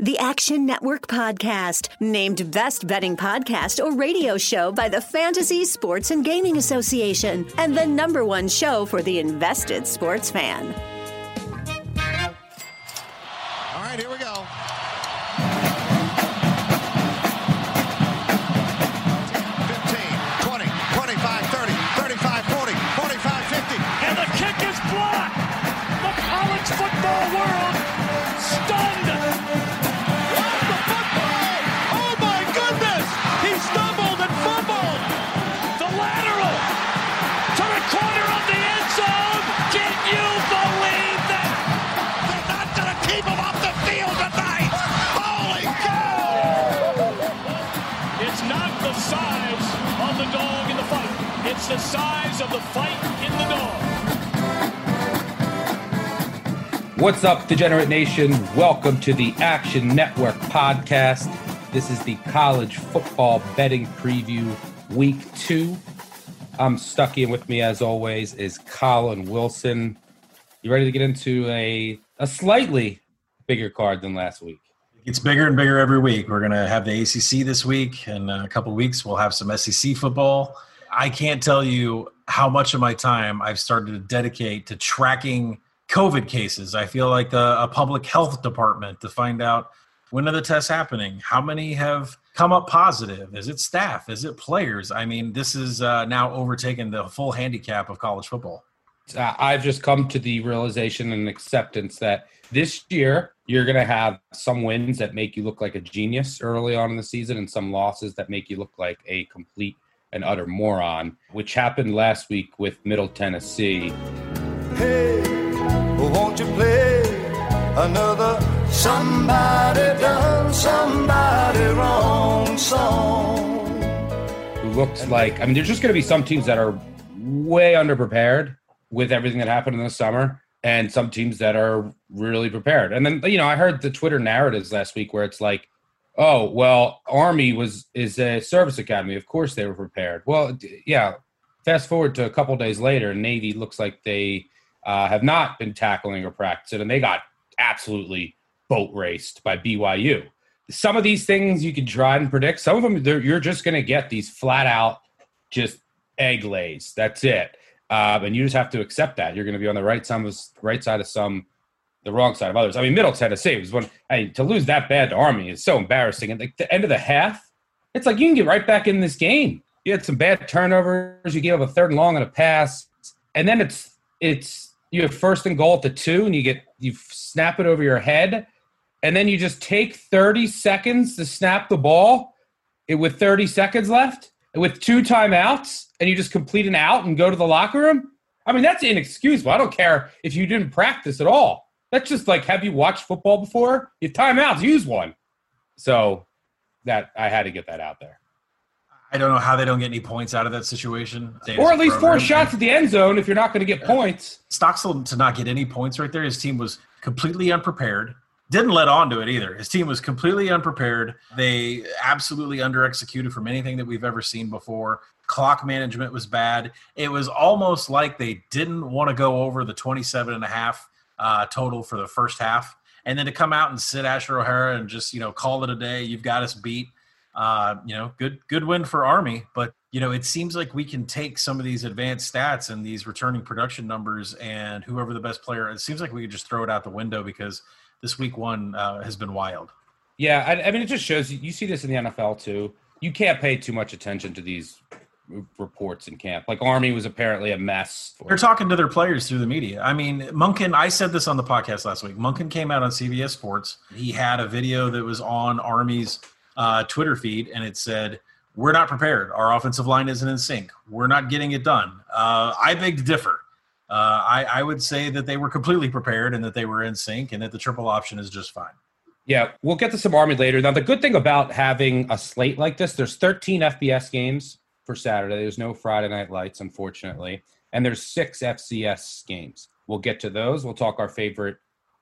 The Action Network Podcast, named Best Betting Podcast or Radio Show by the Fantasy Sports and Gaming Association, and the number one show for the invested sports fan. All right, here we go. Fight in the dog. What's up, Degenerate Nation? Welcome to the Action Network podcast. This is the college football betting preview week two. I'm stuck in with me, as always, is Collin Wilson. You ready to get into a, a slightly bigger card than last week? It's bigger and bigger every week. We're going to have the ACC this week. In a couple of weeks, we'll have some SEC football. I can't tell you how much of my time I've started to dedicate to tracking COVID cases. I feel like a, a public health department to find out when are the tests happening? How many have come up positive? Is it staff? Is it players? I mean, this is uh, now overtaken the full handicap of college football. Uh, I've just come to the realization and acceptance that this year you're going to have some wins that make you look like a genius early on in the season and some losses that make you look like a complete and utter moron, which happened last week with Middle Tennessee. Hey, won't you play another somebody done somebody wrong song? who looks like I mean, there's just going to be some teams that are way underprepared with everything that happened in the summer, and some teams that are really prepared. And then you know, I heard the Twitter narratives last week where it's like, "Oh, well, Army was is a service academy. Of course they were prepared." Well, yeah. Fast forward to a couple days later, Navy looks like they uh, have not been tackling or practicing, and they got absolutely boat raced by BYU. Some of these things you can try and predict. Some of them you're just going to get these flat out just egg lays. That's it, um, and you just have to accept that you're going to be on the right right side of some, the wrong side of others. I mean, Middle Tennessee was one. I mean, to lose that bad to Army is so embarrassing. At the end of the half, it's like you can get right back in this game. You had some bad turnovers. You gave up a third and long and a pass, and then it's it's you have first and goal at the two, and you get you snap it over your head, and then you just take thirty seconds to snap the ball, it, with thirty seconds left, with two timeouts, and you just complete an out and go to the locker room. I mean, that's inexcusable. I don't care if you didn't practice at all. That's just like, have you watched football before? You have timeouts, use one. So that I had to get that out there. I don't know how they don't get any points out of that situation. Or at least four shots at the end zone if you're not going to get points. Stockstill to not get any points right there. His team was completely unprepared. Didn't let on to it either. His team was completely unprepared. They absolutely under executed from anything that we've ever seen before. Clock management was bad. It was almost like they didn't want to go over the 27 and a half uh, total for the first half. And then to come out and sit Asher O'Hara and just, you know, call it a day. You've got us beat. Uh, you know, good good win for Army, but you know, it seems like we can take some of these advanced stats and these returning production numbers and whoever the best player, it seems like we could just throw it out the window because this week one uh, has been wild. Yeah, I, I mean, it just shows you, you see this in the NFL too. You can't pay too much attention to these reports in camp. Like Army was apparently a mess. They're talking to their players through the media. I mean, Monken, I said this on the podcast last week. Monken came out on CBS Sports. He had a video that was on Army's uh, Twitter feed, and it said, "We're not prepared. Our offensive line isn't in sync. We're not getting it done." Uh, I beg to differ. Uh, I, I would say that they were completely prepared and that they were in sync, and that the triple option is just fine. Yeah, we'll get to some Army later. Now, the good thing about having a slate like this, there's 13 FBS games for Saturday. There's no Friday night lights, unfortunately. And there's six FCS games. We'll get to those. We'll talk our favorite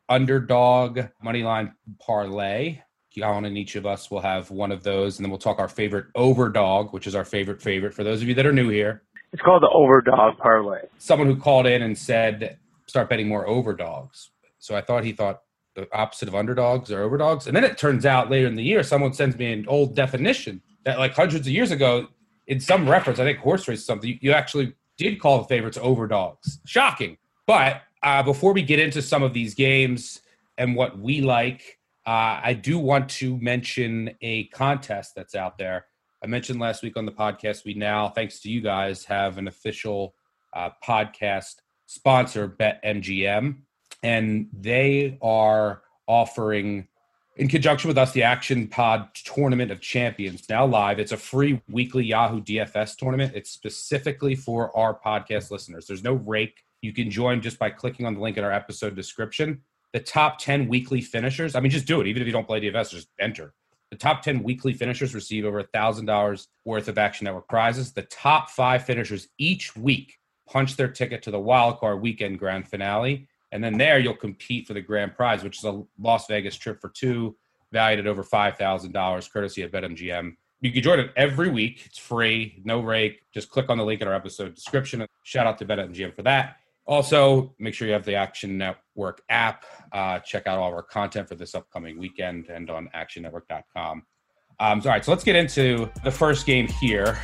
underdog moneyline parlay. Collin and each of us will have one of those. And then we'll talk our favorite overdog, which is our favorite favorite for those of you that are new here. It's called the overdog parlay. Someone who called in and said, start betting more overdogs. So I thought he thought the opposite of underdogs or overdogs. And then it turns out later in the year, someone sends me an old definition that like hundreds of years ago, in some reference, I think horse race something, you actually did call the favorites overdogs. Shocking. But uh, before we get into some of these games and what we like, uh, I do want to mention a contest that's out there. I mentioned last week on the podcast, we now, thanks to you guys, have an official uh, podcast sponsor, BetMGM and they are offering in conjunction with us the action pod tournament of champions now live. It's a free weekly yahoo dfs tournament. It's specifically for our podcast listeners. There's no rake. You can join just by clicking on the link in our episode description. The top 10 weekly finishers i mean just do it. Even if you don't play dfs just enter. The top 10 weekly finishers receive over $1000 worth of action network prizes. The top five finishers each week punch their ticket to the wildcard weekend grand finale and then there you'll compete for the grand prize, which is a Las Vegas trip for two, valued at over $5,000, courtesy of BetMGM. You can join it every week. It's free, no rake. Just click on the link in our episode description. Shout out to BetMGM for that. Also, make sure you have the Action Network app. Uh, check out all of our content for this upcoming weekend and on actionnetwork.com. Um, all right, so let's get into the first game here.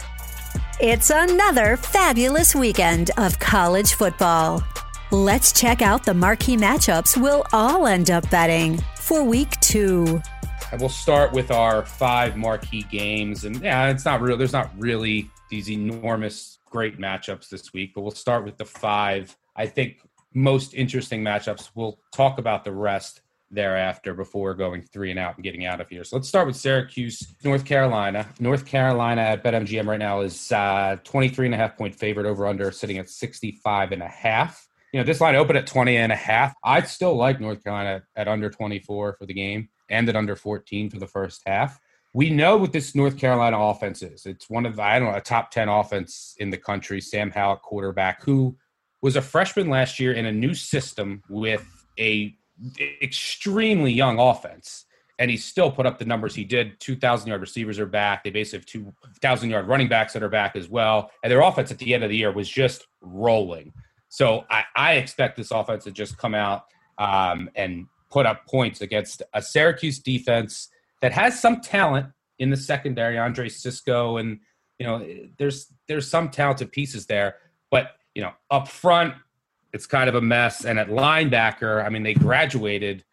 It's another fabulous weekend of college football. Let's check out the marquee matchups we'll all end up betting for week two. We'll start with our five marquee games. And yeah, it's not real. There's not really these enormous great matchups this week, but we'll start with the five, I think, most interesting matchups. We'll talk about the rest thereafter before going three and out and getting out of here. So let's start with Syracuse, North Carolina. North Carolina at BetMGM right now is uh, 23 and a half point favorite over under, sitting at 65 and a half you know, this line opened at 20 and a half. I'd still like North Carolina at under 24 for the game and at under 14 for the first half. We know what this North Carolina offense is. It's one of, the, I don't know, a top 10 offense in the country. Sam Howell, quarterback, who was a freshman last year in a new system with a extremely young offense. And he still put up the numbers he did. 2,000 yard receivers are back. They basically have 2,000 yard running backs that are back as well. And their offense at the end of the year was just rolling. So I, I expect this offense to just come out um, and put up points against a Syracuse defense that has some talent in the secondary. Andre Cisco and you know there's there's some talented pieces there, but you know up front it's kind of a mess. And at linebacker, I mean they graduated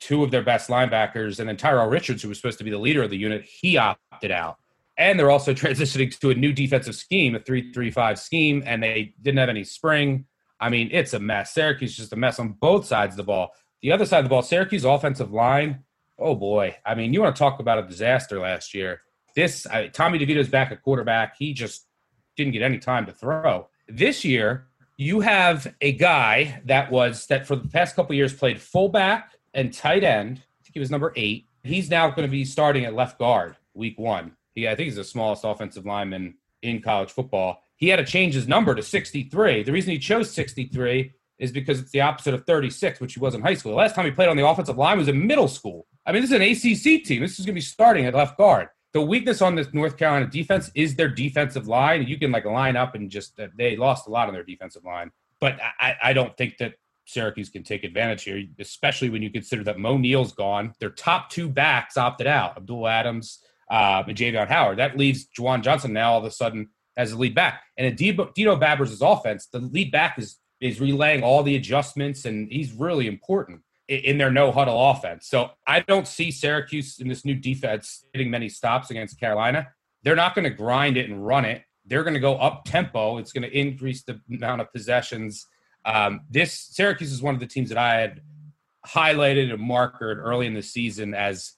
two of their best linebackers, and then Tyrell Richards, who was supposed to be the leader of the unit, he opted out. And they're also transitioning to a new defensive scheme, a three-three-five scheme, and they didn't have any spring. I mean, it's a mess. Syracuse is just a mess on both sides of the ball. The other side of the ball, Syracuse offensive line. Oh boy, I mean, you want to talk about a disaster last year. This I, Tommy DeVito's back at quarterback. He just didn't get any time to throw. This year, you have a guy that was that for the past couple years played fullback and tight end. I think he was number eight. He's now going to be starting at left guard week one. He, I think he's the smallest offensive lineman in college football he had to change his number to 63. The reason he chose 63 is because it's the opposite of 36, which he was in high school. The last time he played on the offensive line was in middle school. I mean, this is an ACC team. This is going to be starting at left guard. The weakness on this North Carolina defense is their defensive line. You can like line up and just they lost a lot on their defensive line, but I, I don't think that Syracuse can take advantage here, especially when you consider that Moe Neal's gone. Their top two backs opted out, Abdul Adams uh, and Jarveon Howard. That leaves Juwan Johnson now all of a sudden as a lead back. And in Dino, Babers' offense, the lead back is is relaying all the adjustments, and he's really important in, in their no huddle offense. So I don't see Syracuse in this new defense hitting many stops against Carolina. They're not going to grind it and run it. They're going to go up tempo. It's going to increase the amount of possessions. Um, this Syracuse is one of the teams that I had highlighted and marked early in the season as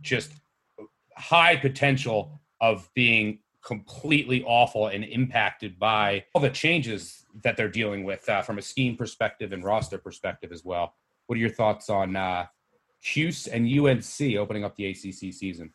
just high potential of being completely awful and impacted by all the changes that they're dealing with uh, from a scheme perspective and roster perspective as well. What are your thoughts on uh, Cuse and UNC opening up the ACC season?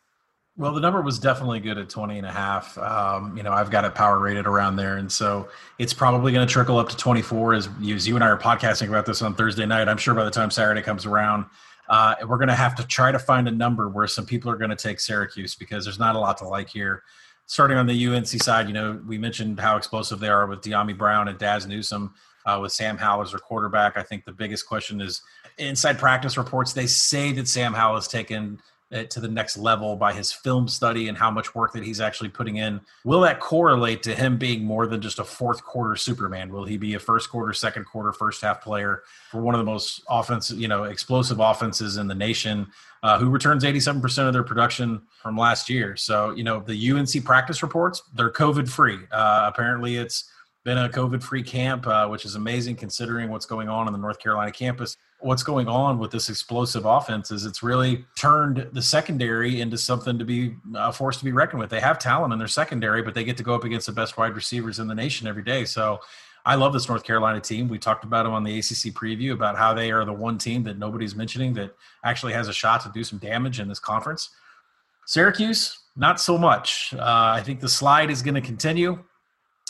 Well, the number was definitely good at 20 and a half. Um, you know, I've got it power rated around there. And so it's probably going to trickle up to 24 as you, as you and I are podcasting about this on Thursday night. I'm sure by the time Saturday comes around, uh, we're going to have to try to find a number where some people are going to take Syracuse because there's not a lot to like here. Starting on the UNC side, you know, we mentioned how explosive they are with Dyami Brown and Dazz Newsome. Uh, with Sam Howell as their quarterback, I think the biggest question is inside practice reports. They say that Sam Howell has taken it to the next level by his film study and how much work that he's actually putting in. Will that correlate to him being more than just a fourth quarter Superman? Will he be a first quarter, second quarter, first half player for one of the most offensive, you know, explosive offenses in the nation, uh, who returns 87% of their production from last year? So, you know, the UNC practice reports, they're COVID free. Uh, apparently, it's been a COVID free camp, uh, which is amazing considering what's going on on the North Carolina campus what's going on with this explosive offense is it's really turned the secondary into something to be uh, force to be reckoned with. They have talent in their secondary, but they get to go up against the best wide receivers in the nation every day. So I love this North Carolina team. We talked about them on the ACC preview about how they are the one team that nobody's mentioning that actually has a shot to do some damage in this conference. Syracuse, not so much. Uh, I think the slide is going to continue.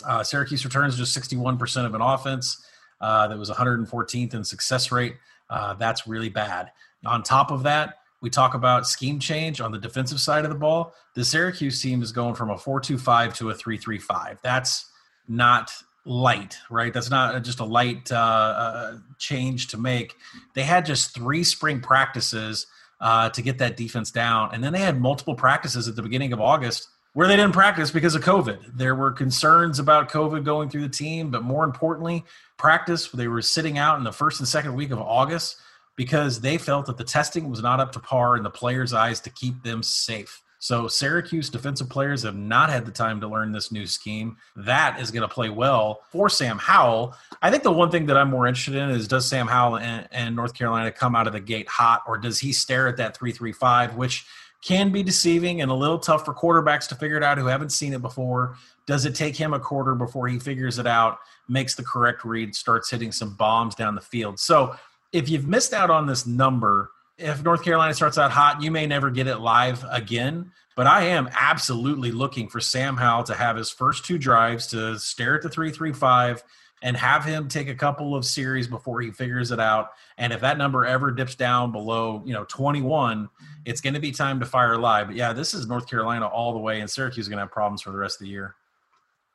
Uh, Syracuse returns just 61% of an offense uh, that was 114th in success rate. Uh, that's really bad. On top of that, we talk about scheme change on the defensive side of the ball. The Syracuse team is going from a 4-2-5 to a 3-3-5. That's not light, right? That's not just a light uh, uh, change to make. They had just three spring practices uh, to get that defense down, and then they had multiple practices at the beginning of August where they didn't practice because of COVID. There were concerns about COVID going through the team, but more importantly, practice. They were sitting out in the first and second week of August because they felt that the testing was not up to par in the players' eyes to keep them safe. So Syracuse defensive players have not had the time to learn this new scheme. That is going to play well for Sam Howell. I think the one thing that I'm more interested in is does Sam Howell and, and North Carolina come out of the gate hot, or does he stare at that three three five, which can be deceiving and a little tough for quarterbacks to figure it out who haven't seen it before. Does it take him a quarter before he figures it out, makes the correct read, starts hitting some bombs down the field? So if you've missed out on this number, if North Carolina starts out hot, you may never get it live again. But I am absolutely looking for Sam Howell to have his first two drives to stare at the 335 and have him take a couple of series before he figures it out. And if that number ever dips down below, you know, 21, it's going to be time to fire live. But yeah, this is North Carolina all the way, and Syracuse is going to have problems for the rest of the year.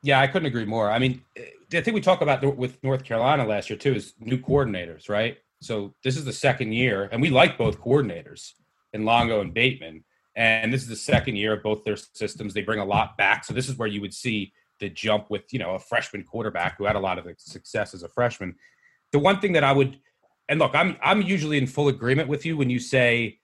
Yeah, I couldn't agree more. I mean, I think we talked about with North Carolina last year too is new coordinators, right? So this is the second year, and we like both coordinators in Longo and Bateman. And this is the second year of both their systems. They bring a lot back. So this is where you would see the jump with you know a freshman quarterback who had a lot of success as a freshman. The one thing that I would and look, I'm I'm usually in full agreement with you when you say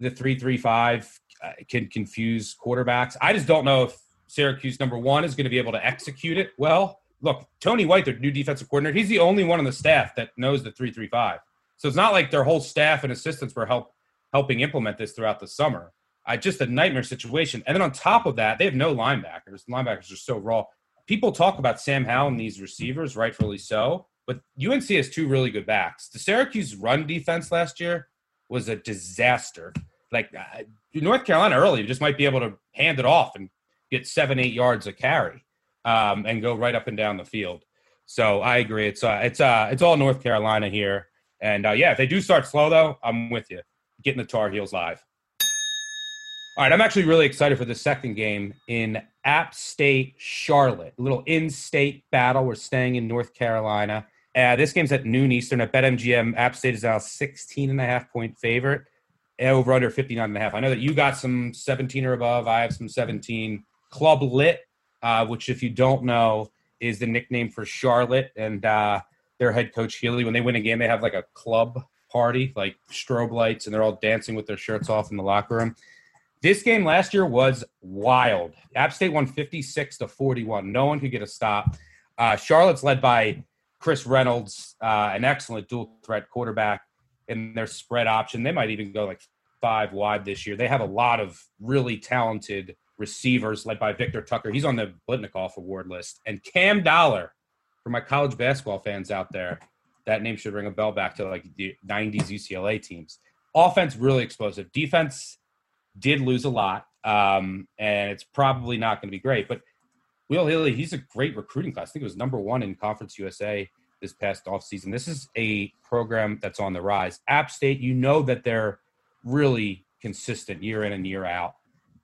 the three three five uh, can confuse quarterbacks. I just don't know if Syracuse number one is going to be able to execute it well. Look, Tony White, their new defensive coordinator, he's the only one on the staff that knows the three three five. So it's not like their whole staff and assistants were help helping implement this throughout the summer. I just a nightmare situation. And then on top of that, they have no linebackers. Linebackers are so raw. People talk about Sam Howell and these receivers, rightfully so, but UNC has two really good backs. The Syracuse run defense last year was a disaster. Like uh, North Carolina early just might be able to hand it off and get seven, eight yards of carry um, and go right up and down the field. So I agree. It's uh, it's uh, it's all North Carolina here. And uh, yeah, if they do start slow though, I'm with you. Getting the Tar Heels live. All right, I'm actually really excited for the second game in App State Charlotte. A little in-state battle. We're staying in North Carolina. Uh, this game's at noon Eastern at BetMGM. App State is now 16 and a half point favorite. Over under 59 and a half. I know that you got some 17 or above. I have some 17. Club Lit uh, which, if you don't know, is the nickname for Charlotte and uh, their head coach Healy. When they win a game, they have like a club party, like strobe lights, and they're all dancing with their shirts off in the locker room. This game last year was wild. App State won 56 to 41. No one could get a stop. Uh, Charlotte's led by Chris Reynolds, uh, an excellent dual threat quarterback in their spread option. They might even go like five wide this year. They have a lot of really talented receivers led by Victor Tucker. He's on the Biletnikoff award list. And Cam Dollar, for my college basketball fans out there, that name should ring a bell back to like the 90s UCLA teams. Offense really explosive. Defense did lose a lot, um, and it's probably not going to be great. But Will Healy, he's a great recruiting class. I think it was number one in Conference USA this past offseason. This is a program that's on the rise. App State, you know that they're really consistent year in and year out.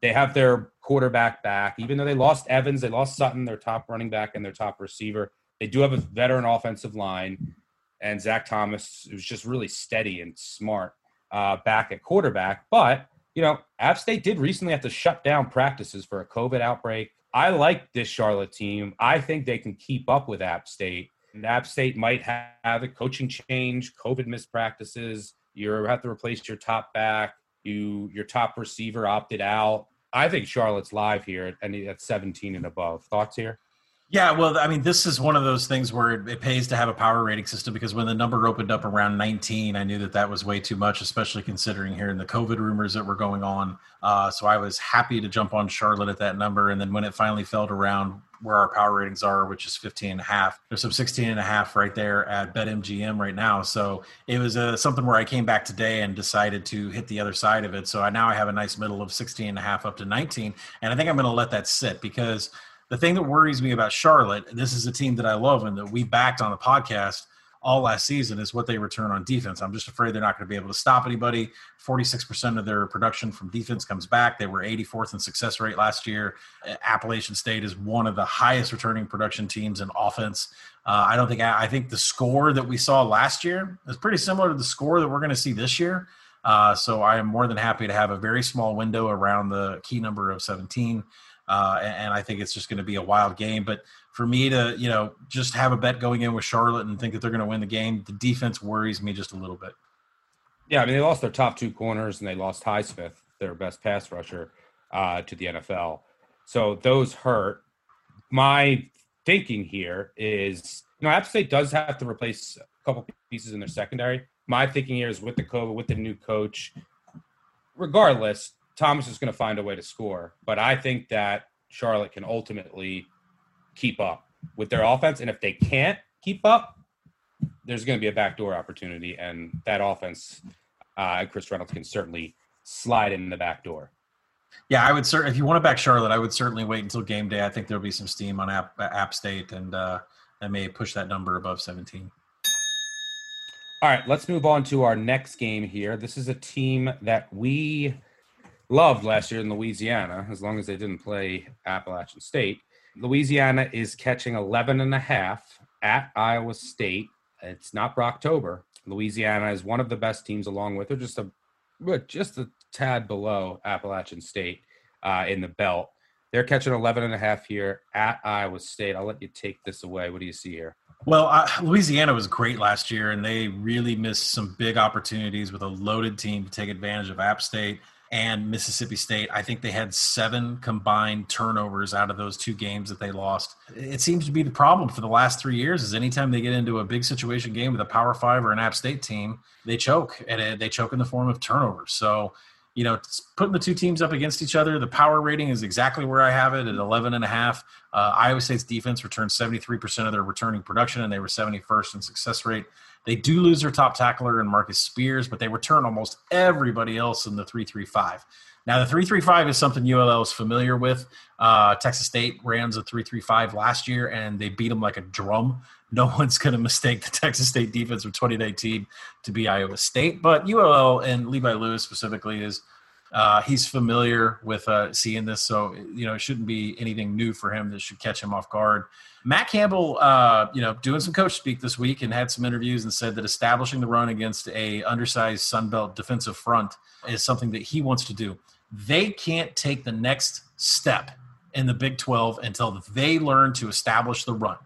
They have their quarterback back, even though they lost Evans, they lost Sutton, their top running back and their top receiver. They do have a veteran offensive line, and Zac Thomas was just really steady and smart uh, back at quarterback. But you know, App State did recently have to shut down practices for a COVID outbreak. I like this Charlotte team. I think they can keep up with App State. And App State might have a coaching change, COVID missed practices. You have to replace your top back. You your top receiver opted out. I think Charlotte's live here and at 17 and above. Thoughts here? Yeah, well, I mean, this is one of those things where it, pays to have a power rating system because when the number opened up around 19, I knew that that was way too much, especially considering hearing the COVID rumors that were going on. Uh, so I was happy to jump on Charlotte at that number. And then when it finally fell around where our power ratings are, which is 15 and a half, there's some 16 and a half right there at BetMGM right now. So it was uh, something where I came back today and decided to hit the other side of it. So I, now I have a nice middle of 16 and a half up to 19. And I think I'm going to let that sit because – the thing that worries me about Charlotte, this is a team that I love and that we backed on the podcast all last season, is what they return on defense. I'm just afraid they're not going to be able to stop anybody. 46% of their production from defense comes back. They were 84th in success rate last year. Appalachian State is one of the highest returning production teams in offense. Uh, I don't think I think the score that we saw last year is pretty similar to the score that we're going to see this year. Uh, so I am more than happy to have a very small window around the key number of 17. Uh, and, and, I think it's just going to be a wild game. But for me to, you know, just have a bet going in with Charlotte and think that they're going to win the game, the defense worries me just a little bit. Yeah, I mean, they lost their top two corners and they lost Highsmith, their best pass rusher, uh, to the NFL. So those hurt. My thinking here is, you know, App State does have to replace a couple pieces in their secondary. My thinking here is with the COVID, with the new coach, regardless, Thomas is going to find a way to score, but I think that Charlotte can ultimately keep up with their offense. And if they can't keep up, there's going to be a backdoor opportunity, and that offense, uh, Chris Reynolds can certainly slide in the back door. Yeah, I would certainly. If you want to back Charlotte, I would certainly wait until game day. I think there'll be some steam on App, App State, and uh, that may push that number above 17. All right, let's move on to our next game here. This is a team that we loved last year in Louisiana, as long as they didn't play Appalachian State. Louisiana is catching 11 and a half at Iowa State. It's not Brocktober. Louisiana is one of the best teams, along with, or just a, just a tad below Appalachian State uh, in the belt. They're catching 11 and a half here at Iowa State. I'll let you take this away. What do you see here? Well, uh, Louisiana was great last year, and they really missed some big opportunities with a loaded team to take advantage of App State and Mississippi State. I think they had seven combined turnovers out of those two games that they lost. It seems to be the problem for the last three years is anytime they get into a big situation game with a Power Five or an App State team, they choke and they choke in the form of turnovers. So, you know, putting the two teams up against each other, the power rating is exactly where I have it at 11 and a half. Uh, Iowa State's defense returned 73% of their returning production and they were 71st in success rate. They do lose their top tackler in Marcel Spears, but they return almost everybody else in the 335. Now, the 335 is something ULL is familiar with. Uh, Texas State ran a 335 last year, and they beat them like a drum. No one's going to mistake the Texas State defense from 2019 to be Iowa State, but ULL and Levi Lewis specifically is uh, he's familiar with uh, seeing this, so you know it shouldn't be anything new for him that should catch him off guard. Matt Campbell, uh, you know, doing some coach speak this week and had some interviews and said that establishing the run against a undersized Sunbelt defensive front is something that he wants to do. They can't take the next step in the Big 12 until they learn to establish the run.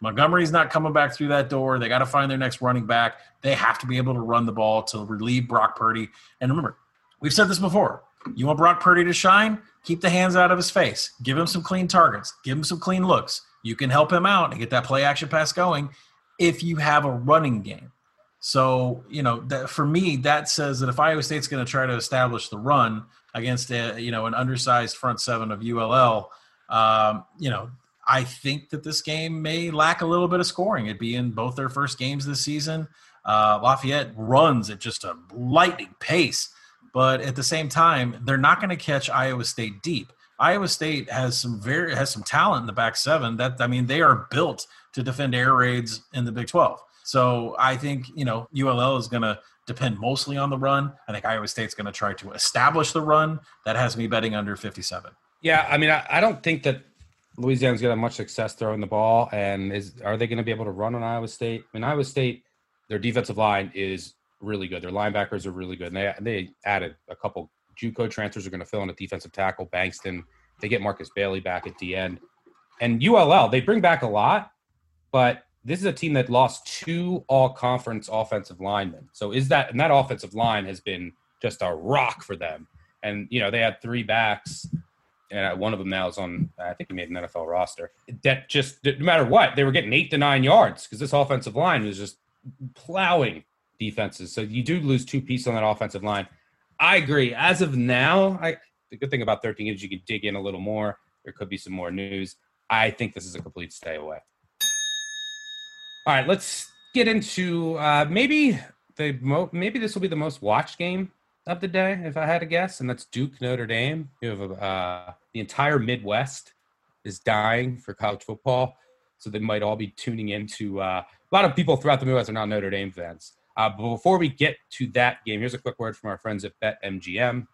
Montgomery's not coming back through that door. They got to find their next running back. They have to be able to run the ball to relieve Brock Purdy. And remember, we've said this before. You want Brock Purdy to shine? Keep the hands out of his face. Give him some clean targets. Give him some clean looks. You can help him out and get that play action pass going if you have a running game. So, you know, that, for me, that says that if Iowa State's going to try to establish the run against, a, you know, an undersized front seven of ULL, um, you know, I think that this game may lack a little bit of scoring. It'd be in both their first games this season. Uh, Lafayette runs at just a lightning pace, but at the same time, they're not going to catch Iowa State deep. Iowa State has some very has some talent in the back seven. That I mean, they are built to defend air raids in the Big Twelve. So I think you know ULL is going to depend mostly on the run. I think Iowa State's going to try to establish the run. That has me betting under fifty seven. Yeah, I mean, I, I don't think that Louisiana's going to have much success throwing the ball. And is are they going to be able to run on Iowa State? I mean, Iowa State, their defensive line is really good. Their linebackers are really good, and they they added a couple JUCO transfers are going to fill in a defensive tackle. Bankston, they get Marcus Bailey back at the end, and ULL they bring back a lot, but this is a team that lost two all conference offensive linemen. So is that and that offensive line has been just a rock for them. And you know they had three backs and uh, one of them now is on. I think he made an NFL roster. That just no matter what, they were getting eight to nine yards because this offensive line was just plowing defenses. So you do lose two pieces on that offensive line. I agree. As of now, I the good thing about 13 is you can dig in a little more. There could be some more news. I think this is a complete stay away. All right, let's get into uh, maybe the mo- maybe this will be the most watched game of the day, if I had to guess, and that's Duke Notre Dame. You have a, uh, the entire Midwest is dying for college football, so they might all be tuning into. Uh, a lot of people throughout the Midwest are not Notre Dame fans. Uh, but before we get to that game, here's a quick word from our friends at BetMGM.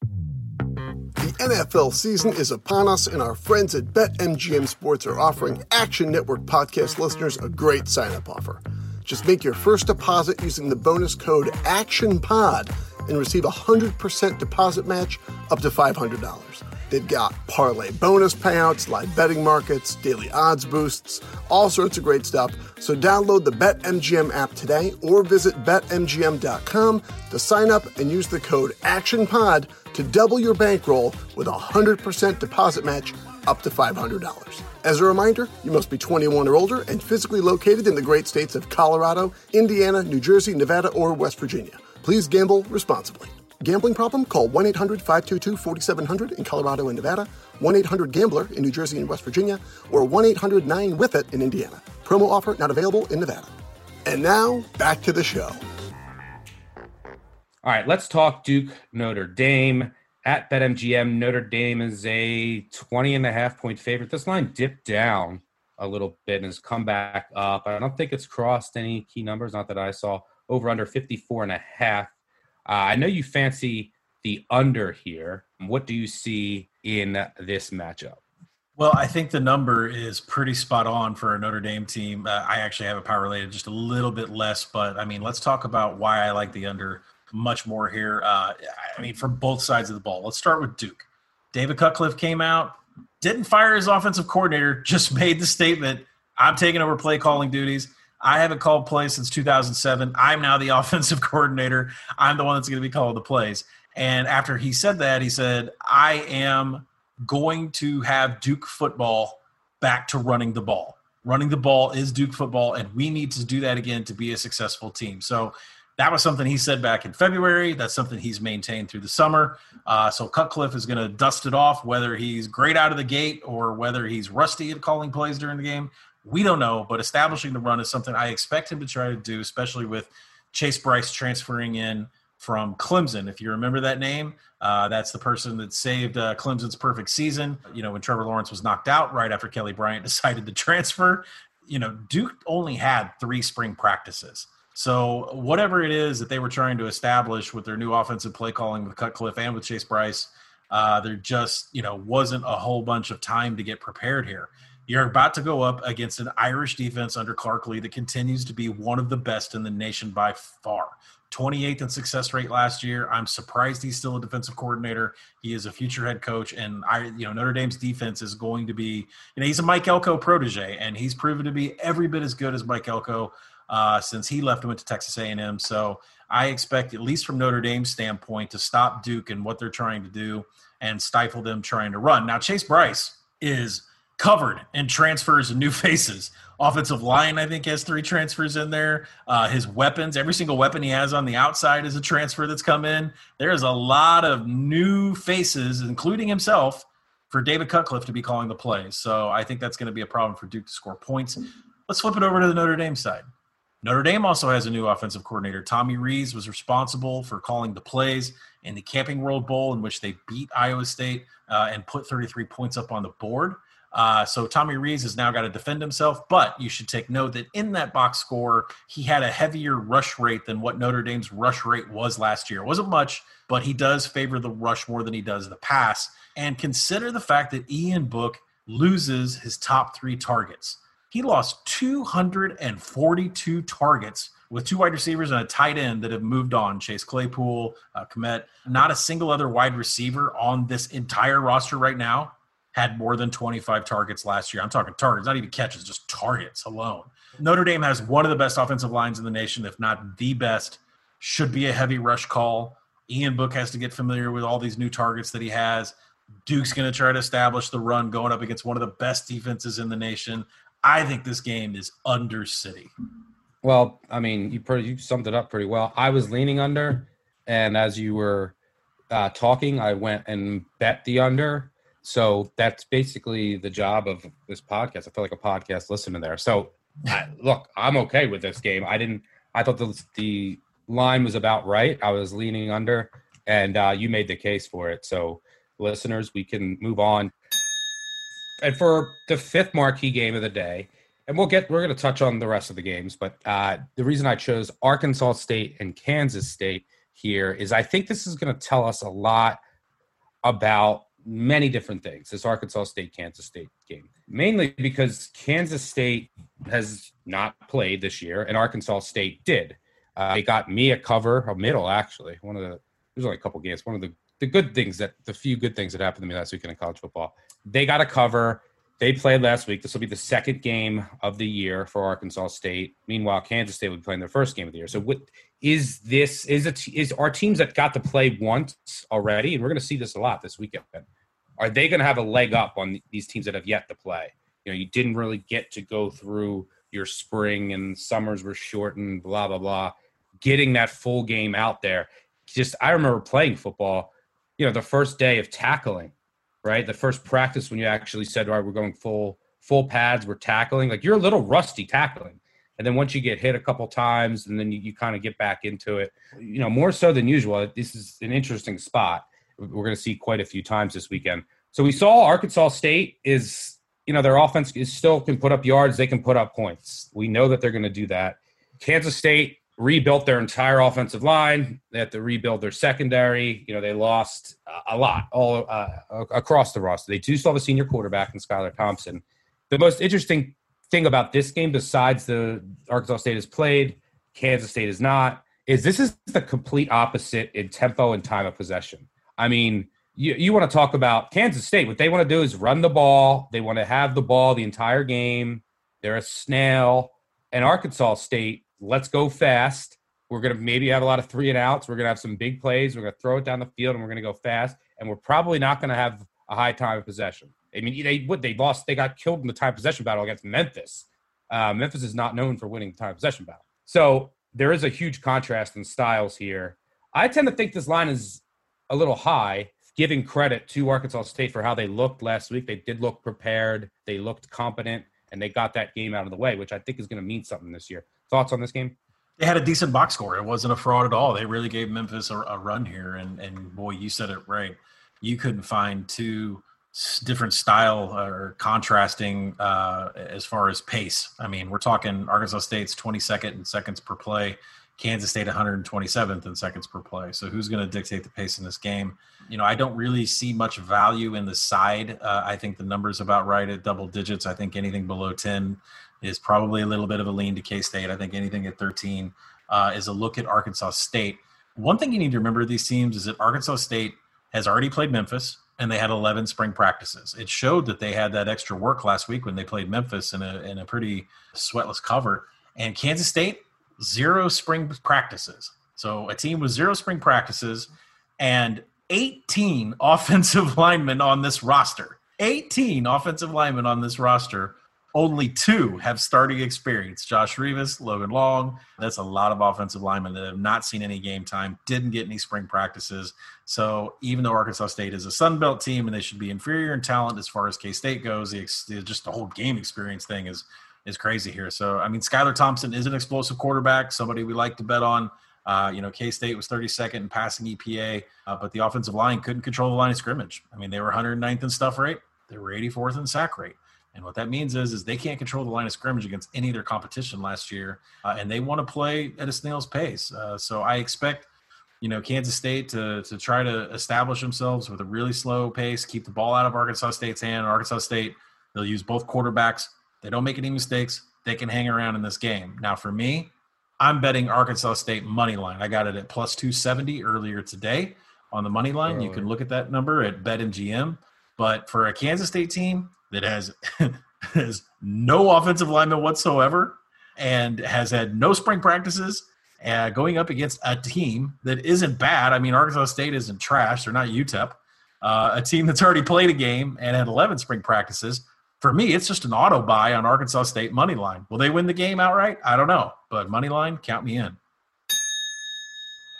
The NFL season is upon us, and our friends at BetMGM Sports are offering Action Network podcast listeners a great sign up offer. Just make your first deposit using the bonus code ACTIONPOD and receive a 100% deposit match up to $500. They've got parlay bonus payouts, live betting markets, daily odds boosts, all sorts of great stuff. So download the BetMGM app today or visit betmgm.com to sign up and use the code ACTIONPOD to double your bankroll with a 100% deposit match up to $500. As a reminder, you must be 21 or older and physically located in the great states of Colorado, Indiana, New Jersey, Nevada, or West Virginia. Please gamble responsibly. Gambling problem? Call 1 800 522 4700 in Colorado and Nevada, 1 800 Gambler in New Jersey and West Virginia, or 1 800 9 with it in Indiana. Promo offer not available in Nevada. And now, back to the show. All right, let's talk Duke Notre Dame. At BetMGM, Notre Dame is a 20 and a half point favorite. This line dipped down a little bit and has come back up. I don't think it's crossed any key numbers, not that I saw. Over under 54 and a half. Uh, I know you fancy the under here. What do you see in this matchup? Well, I think the number is pretty spot on for a Notre Dame team. Uh, I actually have a power related just a little bit less, but I mean, let's talk about why I like the under much more here. Uh, I mean, from both sides of the ball. Let's start with Duke. David Cutcliffe came out, didn't fire his offensive coordinator, just made the statement I'm taking over play calling duties. I haven't called plays since 2007. I'm now the offensive coordinator. I'm the one that's going to be calling the plays. And after he said that, he said, I am going to have Duke football back to running the ball. Running the ball is Duke football, and we need to do that again to be a successful team. So that was something he said back in February. That's something he's maintained through the summer. Uh, so Cutcliffe is going to dust it off, whether he's great out of the gate or whether he's rusty at calling plays during the game. We don't know, but establishing the run is something I expect him to try to do, especially with Chase Brice transferring in from Clemson. If you remember that name, uh, that's the person that saved uh, Clemson's perfect season. You know, when Trevor Lawrence was knocked out right after Kelly Bryant decided to transfer. You know, Duke only had three spring practices. So whatever it is that they were trying to establish with their new offensive play calling with Cutcliffe and with Chase Brice, uh, there just you know wasn't a whole bunch of time to get prepared here. You're about to go up against an Irish defense under Clark Lea that continues to be one of the best in the nation by far. 28th in success rate last year. I'm surprised he's still a defensive coordinator. He is a future head coach, and I, you know, Notre Dame's defense is going to be, you know, he's a Mike Elko protege, and he's proven to be every bit as good as Mike Elko uh, since he left and went to Texas A&M. So I expect, at least from Notre Dame's standpoint, to stop Duke and what they're trying to do and stifle them trying to run. Now, Chase Brice is covered in transfers and new faces. Offensive line, I think, has three transfers in there. Uh, his weapons, every single weapon he has on the outside is a transfer that's come in. There's a lot of new faces, including himself, for David Cutcliffe to be calling the plays. So I think that's going to be a problem for Duke to score points. Let's flip it over to the Notre Dame side. Notre Dame also has a new offensive coordinator. Tommy Rees was responsible for calling the plays in the Camping World Bowl, in which they beat Iowa State uh, and put 33 points up on the board. Uh, so Tommy Rees has now got to defend himself, but you should take note that in that box score, he had a heavier rush rate than what Notre Dame's rush rate was last year. It wasn't much, but he does favor the rush more than he does the pass. And consider the fact that Ian Book loses his top three targets. He lost 242 targets with two wide receivers and a tight end that have moved on Chase Claypool, uh, Kmet. Not a single other wide receiver on this entire roster right now had more than 25 targets last year. I'm talking targets, not even catches, just targets alone. Notre Dame has one of the best offensive lines in the nation, if not the best. Should be a heavy rush call. Ian Book has to get familiar with all these new targets that he has. Duke's going to try to establish the run going up against one of the best defenses in the nation. I think this game is under City. Well, I mean, you pretty, you summed it up pretty well. I was leaning under, and as you were uh, talking, I went and bet the under so that's basically the job of this podcast. I feel like a podcast listening there. So I, look, I'm okay with this game. I didn't. I thought the the line was about right. I was leaning under, and uh, you made the case for it. So listeners, we can move on. And for the fifth marquee game of the day, and we'll get we're going to touch on the rest of the games, but uh, the reason I chose Arkansas State and Kansas State here is I think this is going to tell us a lot about many different things. This Arkansas State Kansas State game, mainly because Kansas State has not played this year, and Arkansas State did. Uh, they got me a cover, a middle actually. One of the there's only a couple games. One of the the good things that the few good things that happened to me last weekend in college football. They got a cover. They played last week. This will be the second game of the year for Arkansas State. Meanwhile, Kansas State will be playing their first game of the year. So, what is this? Is it is our teams that got to play once already, and we're going to see this a lot this weekend. Are they going to have a leg up on these teams that have yet to play? You know, you didn't really get to go through your spring and summers were shortened, blah blah blah. Getting that full game out there, just I remember playing football. You know, the first day of tackling right? The first practice when you actually said, "All right, we're going full full pads, we're tackling." Like you're a little rusty tackling, and then once you get hit a couple times, and then you, you kind of get back into it, you know, more so than usual. This is an interesting spot. We're going to see quite a few times this weekend. So we saw Arkansas State is, you know, their offense is still can put up yards, they can put up points. We know that they're going to do that. Kansas State rebuilt their entire offensive line. They had to rebuild their secondary. You know, they lost a lot all uh, across the roster. They do still have a senior quarterback in Skylar Thompson. The most interesting thing about this game, besides the Arkansas State has played, Kansas State is not, is this is the complete opposite in tempo and time of possession. I mean, you, you want to talk about Kansas State. What they want to do is run the ball. They want to have the ball the entire game. They're a snail. And Arkansas State let's go fast. We're going to maybe have a lot of three and outs. We're going to have some big plays. We're going to throw it down the field and we're going to go fast. And we're probably not going to have a high time of possession. I mean, they what they lost, they got killed in the time possession battle against Memphis. Uh, Memphis is not known for winning the time possession battle. So there is a huge contrast in styles here. I tend to think this line is a little high, giving credit to Arkansas State for how they looked last week. They did look prepared, they looked competent, and they got that game out of the way, which I think is going to mean something this year. Thoughts on this game? They had a decent box score. It wasn't a fraud at all. They really gave Memphis a, a run here, and and boy, you said it right. You couldn't find two different style or contrasting uh, as far as pace. I mean, we're talking Arkansas State's 22nd in seconds per play, Kansas State 127th in seconds per play. So who's going to dictate the pace in this game? You know, I don't really see much value in the side. Uh, I think the numbers about right at double digits. I think anything below 10 is probably a little bit of a lean to K State. I think anything at 13 uh, is a look at Arkansas State. One thing you need to remember these teams is that Arkansas State has already played Memphis and they had 11 spring practices. It showed that they had that extra work last week when they played Memphis in a, in a pretty sweatless cover. And Kansas State, zero spring practices. So a team with zero spring practices and 18 offensive linemen on this roster. 18 offensive linemen on this roster. Only two have starting experience Josh Rivas, Logan Long. That's a lot of offensive linemen that have not seen any game time, didn't get any spring practices. So even though Arkansas State is a Sun Belt team and they should be inferior in talent as far as K State goes, the, just the whole game experience thing is is crazy here. So I mean, Skylar Thompson is an explosive quarterback, somebody we like to bet on. Uh, you know, K State was 32nd in passing EPA, uh, but the offensive line couldn't control the line of scrimmage. I mean, they were 109th in stuff rate, they were 84th in sack rate. And what that means is, is they can't control the line of scrimmage against any of their competition last year, uh, and they want to play at a snail's pace. Uh, so I expect, you know, Kansas State to to try to establish themselves with a really slow pace, keep the ball out of Arkansas State's hand. Arkansas State, they'll use both quarterbacks. They don't make any mistakes. They can hang around in this game. Now, for me, I'm betting Arkansas State money line. I got it at plus 270 earlier today on the money line. You can look at that number at BetMGM. But for a Kansas State team, that has has no offensive lineman whatsoever and has had no spring practices uh, going up against a team that isn't bad. I mean, Arkansas State isn't trash. They're not UTEP. Uh, a team that's already played a game and had 11 spring practices. For me, it's just an auto buy on Arkansas State money line. Will they win the game outright? I don't know, but money line, count me in.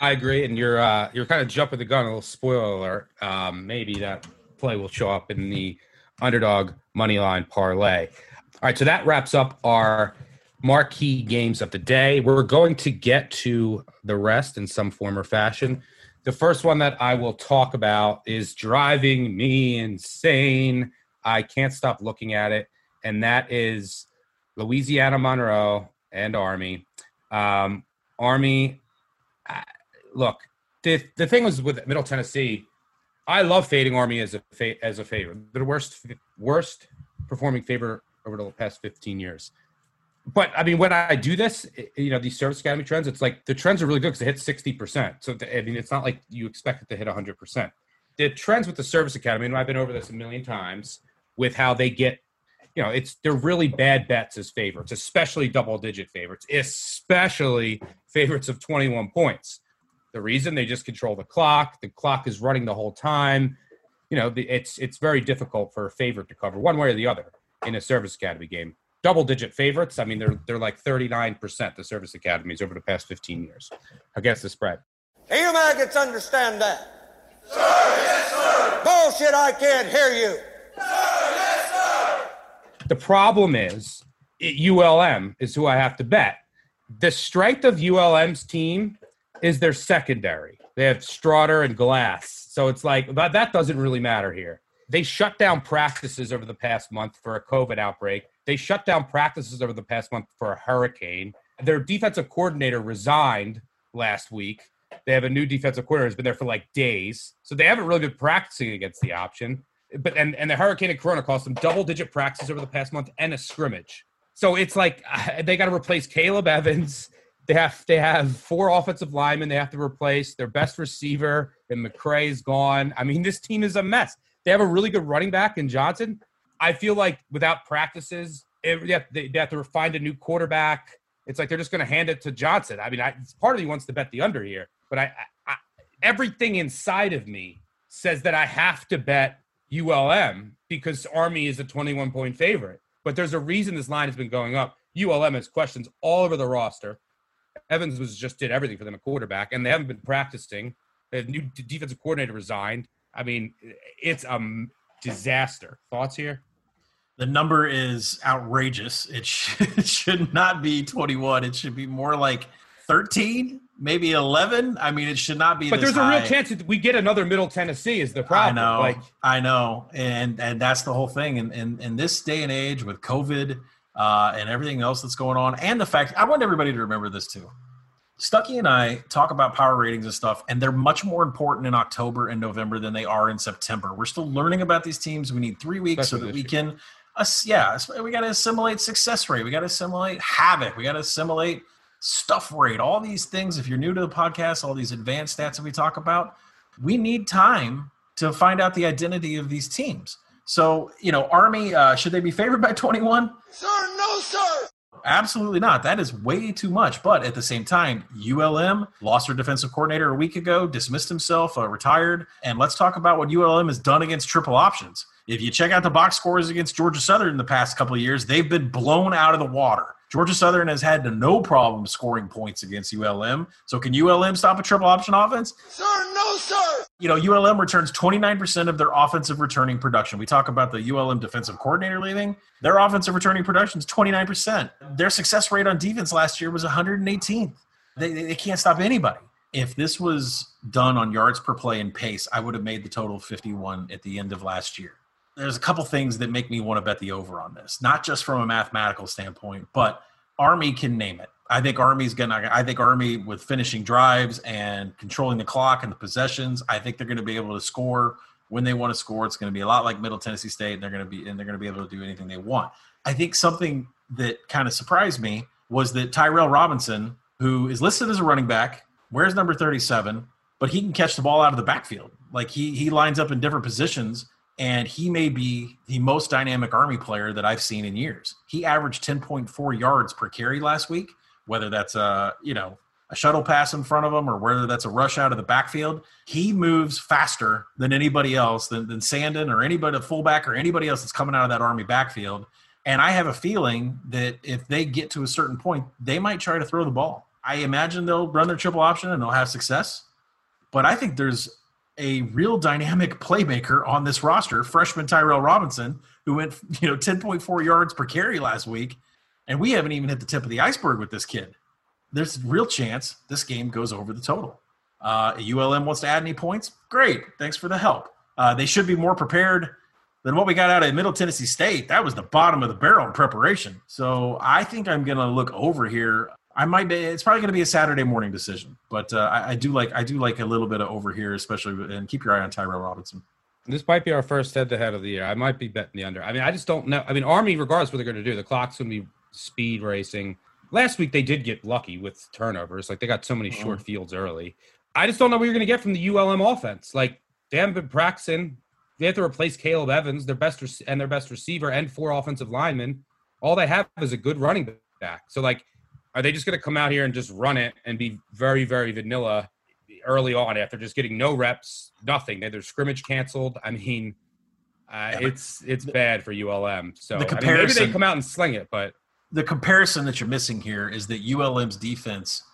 I agree, and you're uh, you're kind of jumping the gun. A little spoiler alert. Um, maybe that play will show up in the underdog money line parlay. All right, so that wraps up our marquee games of the day. We're going to get to the rest in some form or fashion. The first one that I will talk about is driving me insane. I can't stop looking at it, and that is Louisiana Monroe and Army. Um, Army, look, the the thing was with Middle Tennessee I love fading Army as a fa- as a favorite. The worst worst performing favorite over the past 15 years. But I mean, when I do this, you know, these service academy trends, it's like the trends are really good because it hit 60%. So, I mean, it's not like you expect it to hit 100%. The trends with the service academy, and I've been over this a million times with how they get, you know, it's they're really bad bets as favorites, especially double digit favorites, especially favorites of 21 points. The reason they just control the clock. The clock is running the whole time. You know, it's it's very difficult for a favorite to cover one way or the other in a service academy game. Double digit favorites. I mean, they're they're like 39% the service academies over the past 15 years against the spread. Do you maggots understand that? Sir, yes, sir. Bullshit, I can't hear you. Sir, sir. The problem is ULM is who I have to bet. The strength of ULM's team is their secondary. They have Straughter and Glass. So it's like that, that doesn't really matter here. They shut down practices over the past month for a COVID outbreak. They shut down practices over the past month for a hurricane. Their defensive coordinator resigned last week. They have a new defensive coordinator who's been there for like days. So they haven't really been practicing against the option. But and, and the hurricane and corona cost them double digit practices over the past month and a scrimmage. So it's like uh, they got to replace Caleb Evans they have they have four offensive linemen they have to replace. Their best receiver and McCray is gone. I mean, this team is a mess. They have a really good running back in Johnson. I feel like without practices, it, they, have, they, have, to find a new quarterback. It's like they're just going to hand it to Johnson. I mean, I, part of me wants to bet the under here, but I, I, everything inside of me says that I have to bet ULM because Army is a 21 point favorite. But there's a reason this line has been going up. ULM has questions all over the roster. Evans was just did everything for them at quarterback, and they haven't been practicing. The new defensive coordinator resigned. I mean, it's a disaster. Thoughts here? The number is outrageous. It, sh- it should not be 21. It should be more like 13, maybe 11. I mean, it should not be. But there's high. a real chance that we get another Middle Tennessee. Is the problem? I know. Like, I know, and and that's the whole thing. And in, in, in this day and age with COVID uh, and everything else that's going on. And the fact, I want everybody to remember this too. Stuckey and I talk about power ratings and stuff, and they're much more important in October and November than they are in September. We're still learning about these teams. We need three weeks Especially so that we can, us yeah, we got to assimilate success rate. We got to assimilate havoc. We got to assimilate stuff rate, all these things. If you're new to the podcast, all these advanced stats that we talk about, we need time to find out the identity of these teams. So, you know, Army, uh, should they be favored by 21? Sir, no, sir. Absolutely not. That is way too much. But at the same time, ULM lost their defensive coordinator a week ago, dismissed himself, uh, retired. And let's talk about what ULM has done against triple options. If you check out the box scores against Georgia Southern in the past couple of years, they've been blown out of the water. Georgia Southern has had no problem scoring points against ULM. So can ULM stop a triple option offense? Sir, no, sir. You know, ULM returns 29% of their offensive returning production. We talk about the ULM defensive coordinator leaving. Their offensive returning production is 29%. Their success rate on defense last year was 118th. They, they can't stop anybody. If this was done on yards per play and pace, I would have made the total 51 at the end of last year there's a couple things that make me want to bet the over on this, not just from a mathematical standpoint, but Army can name it. I think Army's gonna. I think Army with finishing drives and controlling the clock and the possessions. I think they're going to be able to score when they want to score. It's going to be a lot like Middle Tennessee State, and they're going to be and they're going to be able to do anything they want. I think something that kind of surprised me was that Tyrell Robinson, who is listed as a running back, wears number 37, but he can catch the ball out of the backfield. Like he he lines up in different positions and he may be the most dynamic Army player that I've seen in years. He averaged 10.4 yards per carry last week, whether that's a you know a shuttle pass in front of him or whether that's a rush out of the backfield. He moves faster than anybody else, than, than Sandon or anybody, a fullback or anybody else that's coming out of that Army backfield. And I have a feeling that if they get to a certain point, they might try to throw the ball. I imagine they'll run their triple option and they'll have success. But I think there's a real dynamic playmaker on this roster, freshman Tyrell Robinson, who went you know 10.4 yards per carry last week, and we haven't even hit the tip of the iceberg with this kid. There's a real chance this game goes over the total. Uh, ULM wants to add any points? Great, thanks for the help. Uh, they should be more prepared than what we got out of Middle Tennessee State. That was the bottom of the barrel in preparation. So I think I'm going to look over here I might be. It's probably going to be a Saturday morning decision, but uh, I, I, do like I do like a little bit of over here, especially and keep your eye on Tyrell Robinson. This might be our first head to head of the year. I might be betting the under. I mean, I just don't know. I mean, Army, regardless what they're going to do, the clock's going to be speed racing. Last week they did get lucky with turnovers. Like they got so many uh-huh. short fields early. I just don't know what you're going to get from the ULM offense. Like they haven't been practicing. They have to replace Caleb Evans, their best and their best receiver, and four offensive linemen. All they have is a good running back. So like are they just going to come out here and just run it and be very, very vanilla early on after just getting no reps, nothing? They, their scrimmage canceled. I mean, uh, it's it's bad for ULM. So the comparison, I mean, maybe they come out and sling it, but the comparison that you're missing here is that ULM's defense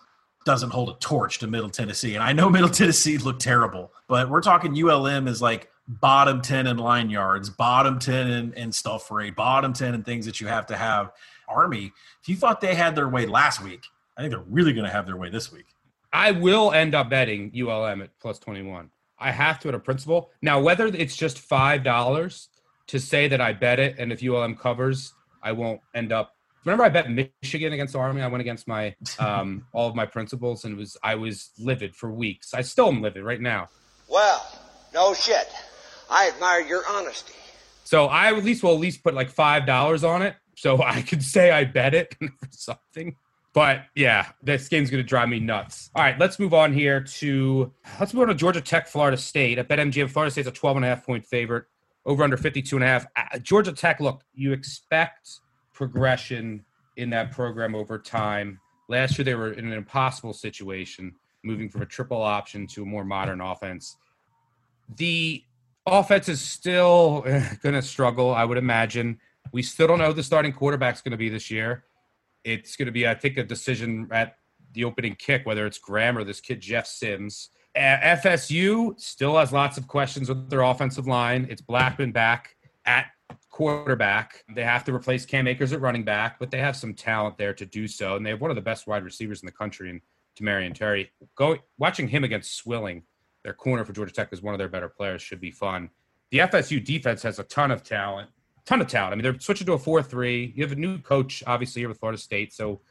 doesn't hold a torch to Middle Tennessee. And I know Middle Tennessee looked terrible, but we're talking ULM is like bottom 10 in line yards, bottom 10 in, in stuff rate, bottom 10 in things that you have to have. Army, if you thought they had their way last week, I think they're really going to have their way this week. I will end up betting ULM at plus 21. I have to at a principle. Now, whether it's just $5 to say that I bet it, and if ULM covers, I won't end up. Remember, I bet Michigan against the Army. I went against my um, all of my principles, and was I was livid for weeks. I still am livid right now. Well, no shit. I admire your honesty. So I at least will at least put like five dollars on it, so I could say I bet it for something. But yeah, this game's going to drive me nuts. All right, let's move on here to let's move on to Georgia Tech, Florida State. I bet MGM Florida State's a 12 and a half point favorite, over under 52 and a half. Uh, Georgia Tech, look, you expect progression in that program over time. Last year, they were in an impossible situation, moving from a triple option to a more modern offense. The offense is still going to struggle, I would imagine. We still don't know who the starting quarterback's going to be this year. It's going to be, I think, a decision at the opening kick, whether it's Graham or this kid Jeff Sims. FSU still has lots of questions with their offensive line. It's Blackman back at quarterback. They have to replace Cam Akers at running back, but they have some talent there to do so, and they have one of the best wide receivers in the country and in Tamorrion Terry. Go watching him against Swilling, their corner for Georgia Tech is one of their better players. Should be fun. The FSU defense has a ton of talent ton of talent. I mean, they're switching to a four-three. You have a new coach, obviously, here with Florida State. So,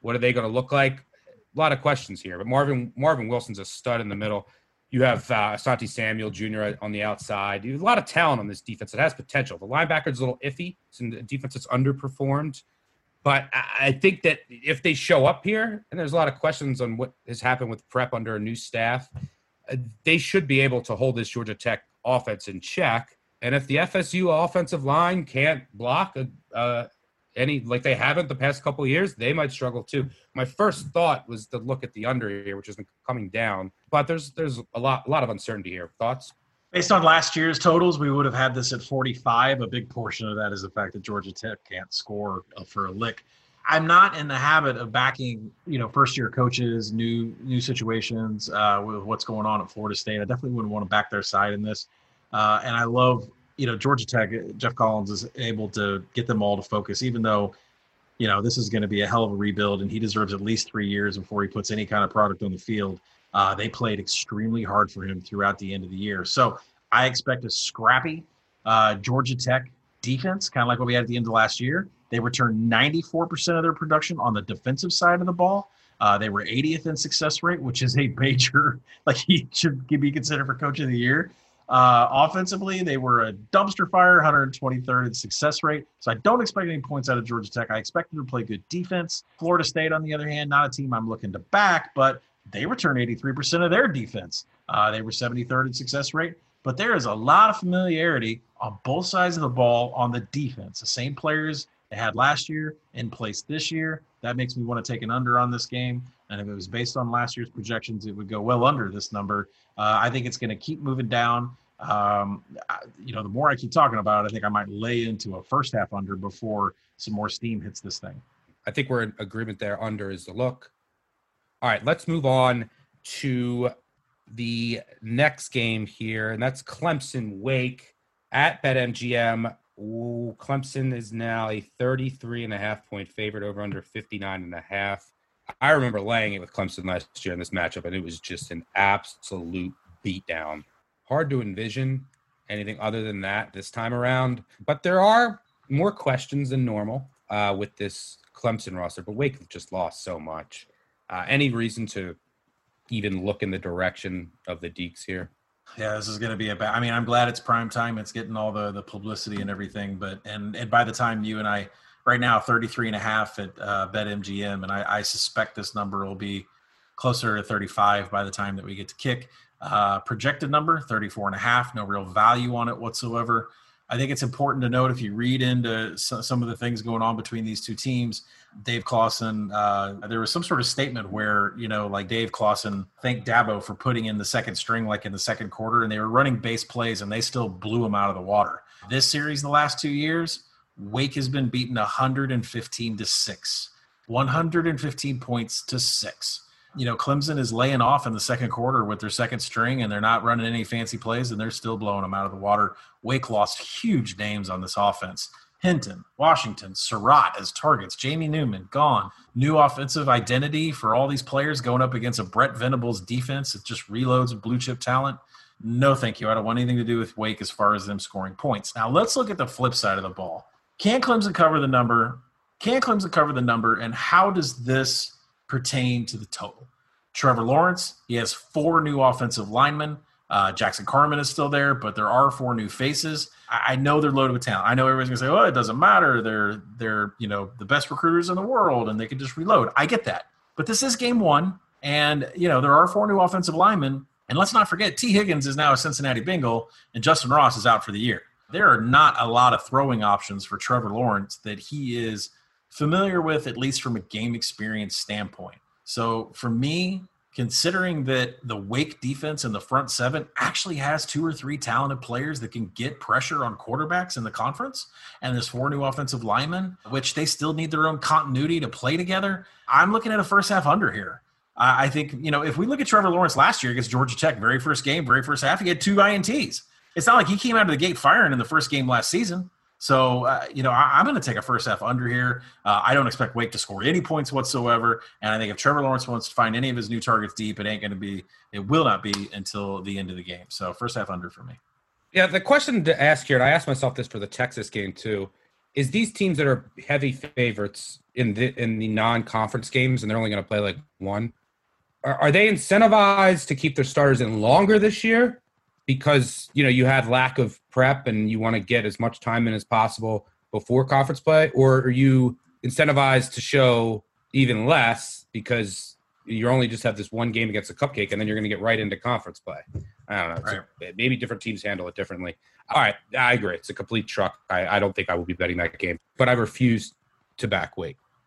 what are they going to look like? A lot of questions here. But Marvin Marvin Wilson's a stud in the middle. You have uh, Asante Samuel Jr. on the outside. You have a lot of talent on this defense. It has potential. The linebacker's a little iffy. It's in the defense that's underperformed. But I think that if they show up here, and there's a lot of questions on what has happened with prep under a new staff, uh, they should be able to hold this Georgia Tech offense in check. And if the FSU offensive line can't block a, uh, any like they haven't the past couple years, they might struggle too. My first thought was to look at the under here, which is coming down, but there's there's a lot a lot of uncertainty here. Thoughts? Based on last year's totals, we would have had this at 45. A big portion of that is the fact that Georgia Tech can't score uh, for a lick. I'm not in the habit of backing, you know, first year coaches, new new situations uh, with what's going on at Florida State. I definitely wouldn't want to back their side in this. Uh, and I love, you know, Georgia Tech. Geoff Collins is able to get them all to focus, even though, you know, this is going to be a hell of a rebuild, and he deserves at least three years before he puts any kind of product on the field. Uh, they played extremely hard for him throughout the end of the year. So I expect a scrappy uh, Georgia Tech defense, kind of like what we had at the end of last year. They returned 94% of their production on the defensive side of the ball. Uh, they were 80th in success rate, which is a major, like he should be considered for coach of the year. Uh, offensively, they were a dumpster fire, 123rd in success rate. So I don't expect any points out of Georgia Tech. I expect them to play good defense. Florida State, on the other hand, not a team I'm looking to back, but they return 83% of their defense. Uh, they were 73rd in success rate, but there is a lot of familiarity on both sides of the ball on the defense. The same players they had last year in place this year. That makes me want to take an under on this game. And if it was based on last year's projections, it would go well under this number. Uh, I think it's going to keep moving down. Um, you know, the more I keep talking about it, I think I might lay into a first half under before some more steam hits this thing. I think we're in agreement there. Under is the look. All right, let's move on to the next game here, and that's Clemson Wake at BetMGM. Ooh, Clemson is now a 33 and a half point favorite over under 59 and a half. I remember laying it with Clemson last year in this matchup, and it was just an absolute beatdown. Hard to envision anything other than that this time around. But there are more questions than normal uh, with this Clemson roster. But Wake just lost so much. Uh, any reason to even look in the direction of the Deacs here? Yeah, this is going to be a bad. I mean, I'm glad it's prime time. It's getting all the the publicity and everything. But and and by the time you and I right now 33 and a half at uh, BetMGM, and I, I suspect this number will be closer to 35 by the time that we get to kick. Uh, projected number 34 and a half, no real value on it whatsoever. I think it's important to note if you read into some of the things going on between these two teams, Dave Clawson, uh, there was some sort of statement where, you know, like Dave Clawson thanked Dabo for putting in the second string, like in the second quarter, and they were running base plays and they still blew him out of the water. This series, the last two years, Wake has been beaten 115 to six, 115 points to six. You know, Clemson is laying off in the second quarter with their second string, and they're not running any fancy plays, and they're still blowing them out of the water. Wake lost huge names on this offense. Hinton, Washington, Surratt as targets, Jamie Newman gone. New offensive identity for all these players going up against a Brent Venables defense. It just reloads blue chip talent. No, thank you. I don't want anything to do with Wake as far as them scoring points. Now let's look at the flip side of the ball. Can Clemson cover the number? Can Clemson cover the number? And how does this pertain to the total? Trevor Lawrence, he has four new offensive linemen. Uh, Jackson Carman is still there, but there are four new faces. I, I know they're loaded with talent. I know everybody's gonna say, "Oh, it doesn't matter. They're they're you know the best recruiters in the world, and they can just reload." I get that, but this is game one, and you know there are four new offensive linemen. And let's not forget, Tee Higgins is now a Cincinnati Bengal, and Justin Ross is out for the year there are not a lot of throwing options for Trevor Lawrence that he is familiar with, at least from a game experience standpoint. So for me, considering that the Wake defense in the front seven actually has two or three talented players that can get pressure on quarterbacks in the conference, and there's four new offensive linemen, which they still need their own continuity to play together, I'm looking at a first half under here. I think, you know, if we look at Trevor Lawrence last year against Georgia Tech, very first game, very first half, he had two INTs it's not like he came out of the gate firing in the first game last season. So, uh, you know, I, am going to take a first half under here. Uh, I don't expect Wake to score any points whatsoever. And I think if Trevor Lawrence wants to find any of his new targets deep, it ain't going to be, it will not be until the end of the game. So, first half under for me. Yeah, the question to ask here, and I asked myself this for the Texas game too, is these teams that are heavy favorites in the in the non-conference games, and they're only going to play like one, are, are they incentivized to keep their starters in longer this year, because you know you have lack of prep and you want to get as much time in as possible before conference play, or are you incentivized to show even less because you only just have this one game against a cupcake, and then you're going to get right into conference play. I don't know. Right. A, maybe different teams handle it differently. All right, I agree. It's a complete truck. I, I don't think I will be betting that game, but I refuse to back weight.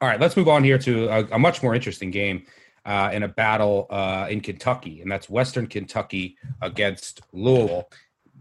All right, let's move on here to a, a much more interesting game uh, in a battle uh, in Kentucky, and that's Western Kentucky against Louisville.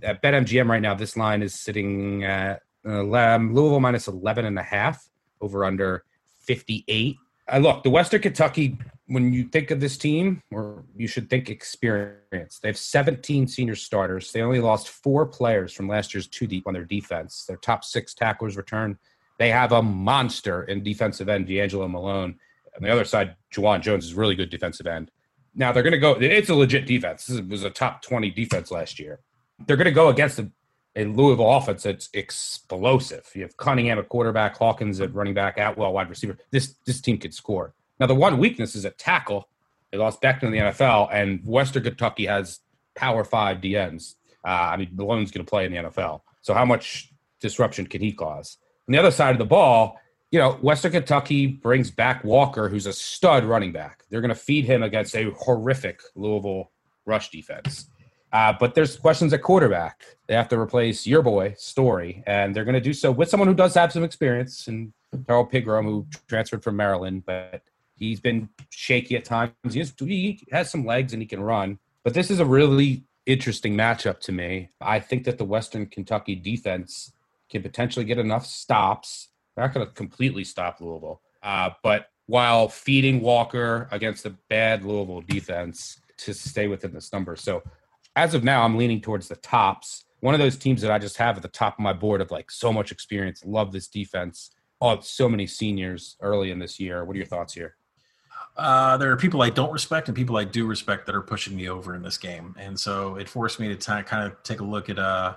At BetMGM right now, this line is sitting at uh, Louisville minus 11 and a half over under 58. Uh, look, the Western Kentucky, when you think of this team, or you should think experience, they have 17 senior starters. They only lost four players from last year's two deep on their defense. Their top six tacklers return they have a monster in defensive end, D'Angelo Malone. On the other side, Juwan Jones is really good defensive end. Now they're going to go. It's a legit defense. This was a top twenty defense last year. They're going to go against a, a, Louisville offense that's explosive. You have Cunningham at quarterback, Hawkins at running back, Atwell wide receiver. This this team could score. Now the one weakness is at tackle. They lost Becton in the NFL, and Western Kentucky has power five DNs. Uh, I mean, Malone's going to play in the NFL. So how much disruption can he cause? On the other side of the ball, you know, Western Kentucky brings back Walker, who's a stud running back. They're going to feed him against a horrific Louisville rush defense. Uh, but there's questions at quarterback. They have to replace your boy Storey, and they're going to do so with someone who does have some experience, and Tyrrell Pigrome, who transferred from Maryland, but he's been shaky at times. He has, he has some legs and he can run. But this is a really interesting matchup to me. I think that the Western Kentucky defense can potentially get enough stops. They're not going to completely stop Louisville, uh, but while feeding Walker against a bad Louisville defense to stay within this number. So as of now, I'm leaning towards the tops. One of those teams that I just have at the top of my board of like so much experience, love this defense. Oh, so many seniors early in this year. What are your thoughts here? Uh, there are people I don't respect and people I do respect that are pushing me over in this game, and so it forced me to t- kind of take a look at uh,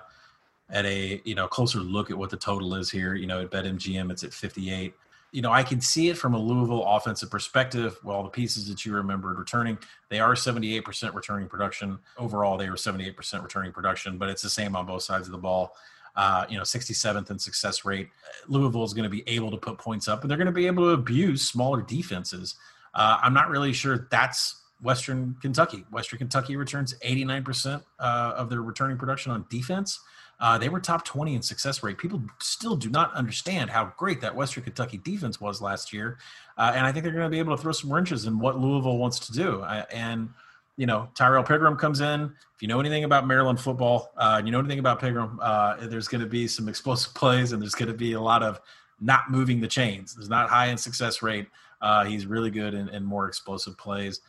at a you know closer look at what the total is here. You know, at BetMGM, it's at 58. You know, I can see it from a Louisville offensive perspective. Well, the pieces that you remembered returning, they are 78% returning production. Overall, they were 78% returning production, but it's the same on both sides of the ball. Uh, you know, 67th in success rate. Louisville is going to be able to put points up, and they're going to be able to abuse smaller defenses. Uh, I'm not really sure that's Western Kentucky. Western Kentucky returns 89% uh, of their returning production on defense. Uh, they were top 20 in success rate. People still do not understand how great that Western Kentucky defense was last year. Uh, and I think they're going to be able to throw some wrenches in what Louisville wants to do. Uh, and, you know, Tyrrell Pigrome comes in. If you know anything about Maryland football, uh, you know anything about Pigrome, uh, there's going to be some explosive plays and there's going to be a lot of not moving the chains. There's not high in success rate. Uh, he's really good in, in more explosive plays.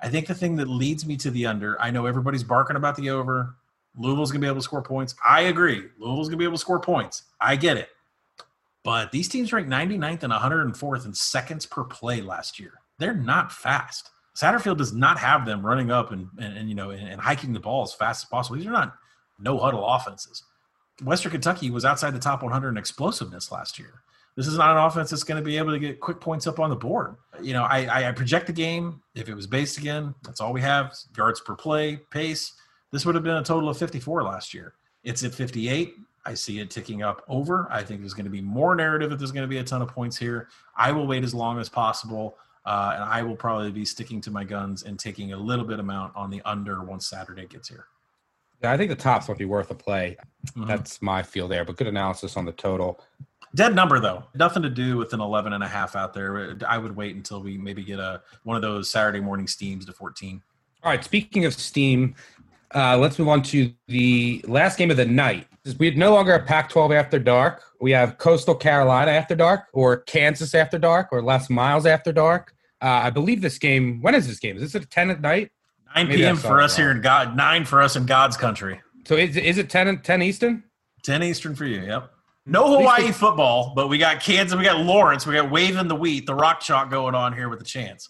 I think the thing that leads me to the under, I know everybody's barking about the over. Louisville's going to be able to score points. I agree. Louisville's going to be able to score points. I get it. But these teams ranked 99th and 104th in seconds per play last year. They're not fast. Satterfield does not have them running up and, and, and you know and, and, hiking the ball as fast as possible. These are not no huddle offenses. Western Kentucky was outside the top 100 in explosiveness last year. This is not an offense that's going to be able to get quick points up on the board. You know, I, I project the game. If it was based again, that's all we have: yards per play, pace. This would have been a total of 54 last year. It's at 58. I see it ticking up over. I think there's going to be more narrative that there's going to be a ton of points here. I will wait as long as possible, uh, and I will probably be sticking to my guns and taking a little bit amount on the under once Saturday gets here. Yeah, I think the tops would be worth a play. Mm-hmm. That's my feel there, but good analysis on the total. Dead number though, nothing to do with an 11 and a half out there. I would wait until we maybe get a one of those Saturday morning steams to 14. All right. Speaking of steam, uh, let's move on to the last game of the night. We no longer have Pac-12 after dark. We have Coastal Carolina after dark, or Kansas after dark, or Les Miles after dark. Uh, I believe this game. When is this game? Is this at ten at night? Nine Maybe p.m. for us here in God. Nine for us in God's country. So is is it 10, 10 Eastern? Ten Eastern for you. Yep. No Hawaii football, but we got Kansas, we got Lawrence, we got waving the wheat, the rock chalk going on here with a chance.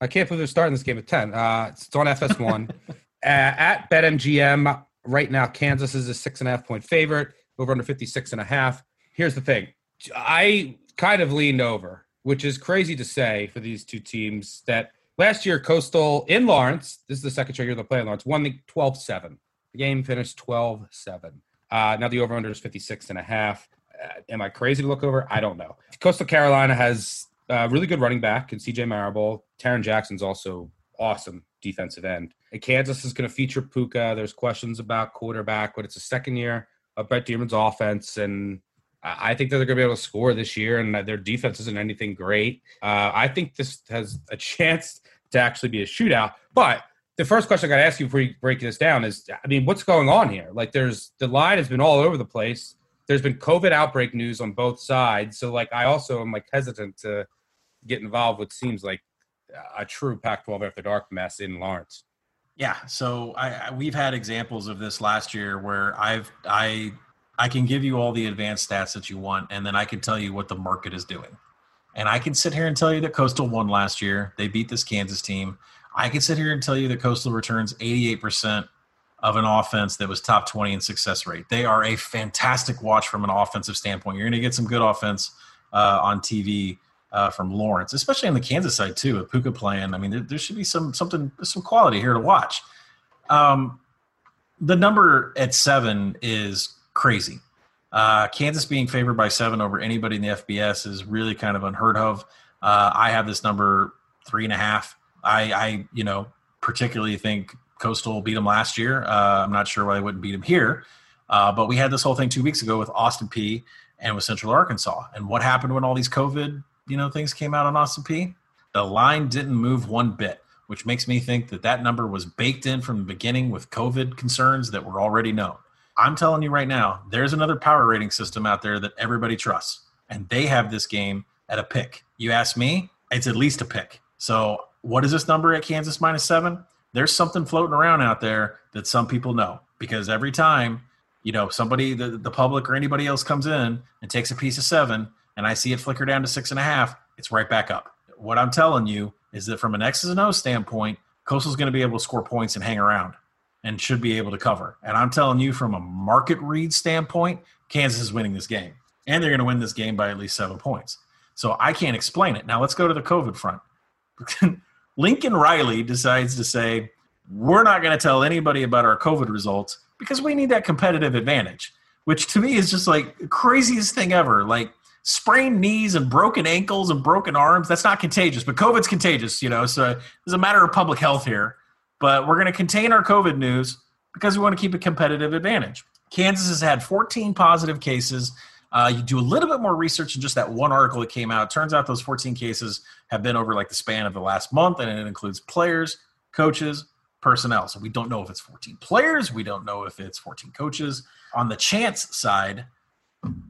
I can't believe they're starting this game at 10. Uh, it's on FS1. uh, at BetMGM, right now, Kansas is a six and a half point favorite, over under 56 and a half. Here's the thing I kind of leaned over, which is crazy to say for these two teams that last year, Coastal in Lawrence, this is the second straight year they're playing Lawrence, won the 12 7. The game finished 12 7. Uh, now the over under is 56 and a half. Uh, am I crazy to look over? I don't know. Coastal Carolina has a really good running back and CJ Marable. Tarron Jackson's also awesome defensive end. And Kansas is going to feature Pooka. There's questions about quarterback, but it's a second year of Brent Dearmon's offense, and I think that they're going to be able to score this year, and their defense isn't anything great. Uh, I think this has a chance to actually be a shootout. But the first question I got to ask you before you break this down is, I mean, what's going on here? Like, there's the line has been all over the place. There's been COVID outbreak news on both sides, so like, I also am like hesitant to get involved. What seems like a true Pac-12 after dark mess in Lawrence. Yeah, so I, I, we've had examples of this last year where I've I I can give you all the advanced stats that you want, and then I can tell you what the market is doing. And I can sit here and tell you that Coastal won last year. They beat this Kansas team. I can sit here and tell you that Coastal returns 88% of an offense that was top 20 in success rate. They are a fantastic watch from an offensive standpoint. You're going to get some good offense uh, on TV uh, from Lawrence, especially on the Kansas side too, with Pooka playing. I mean, there, there should be some something, some quality here to watch. Um, the number at seven is crazy. Uh, Kansas being favored by seven over anybody in the FBS is really kind of unheard of. Uh, I have this number three and a half. I, I, you know, particularly think Coastal beat them last year. Uh, I'm not sure why they wouldn't beat them here, uh, but we had this whole thing two weeks ago with Austin Peay and with Central Arkansas. And what happened when all these COVID you know things came out on Austin Peay, the line didn't move one bit, which makes me think that that number was baked in from the beginning with COVID concerns that were already known. I'm telling you right now, there's another power rating system out there that everybody trusts, and they have this game at a pick. You ask me, it's at least a pick. So, what is this number at Kansas minus seven? There's something floating around out there that some people know because every time, you know, somebody, the, the public or anybody else comes in and takes a piece of seven, and I see it flicker down to six and a half, it's right back up. What I'm telling you is that from an X's and O standpoint, Coastal's going to be able to score points and hang around and should be able to cover. And I'm telling you from a market read standpoint, Kansas is winning this game. And they're going to win this game by at least seven points. So I can't explain it. Now let's go to the COVID front. Lincoln Riley decides to say, we're not going to tell anybody about our COVID results because we need that competitive advantage, which to me is just like craziest thing ever. Like sprained knees and broken ankles and broken arms, that's not contagious, but COVID's contagious, you know, so it's a matter of public health here. But we're going to contain our COVID news because we want to keep a competitive advantage. Kansas has had 14 positive cases. Uh, you do a little bit more research in just that one article that came out. It turns out those 14 cases have been over like the span of the last month, and it includes players, coaches, personnel. So we don't know if it's 14 players. We don't know if it's 14 coaches. On the chance side,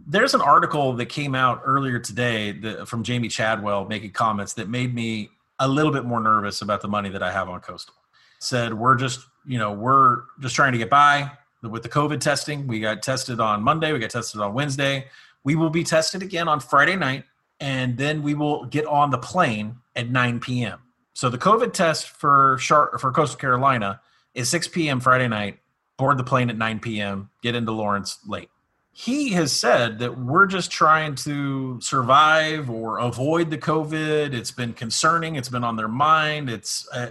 there's an article that came out earlier today that, from Jamey Chadwell making comments that made me a little bit more nervous about the money that I have on Coastal. Said we're just, you know, we're just trying to get by with the COVID testing. We got tested on Monday, we got tested on Wednesday. We will be tested again on Friday night, and then we will get on the plane at 9 p.m. So the COVID test for Char- for Coastal Carolina is 6 p.m. Friday night. Board the plane at 9 p.m. Get into Lawrence late he has said that we're just trying to survive or avoid the COVID. It's been concerning. It's been on their mind. It's uh,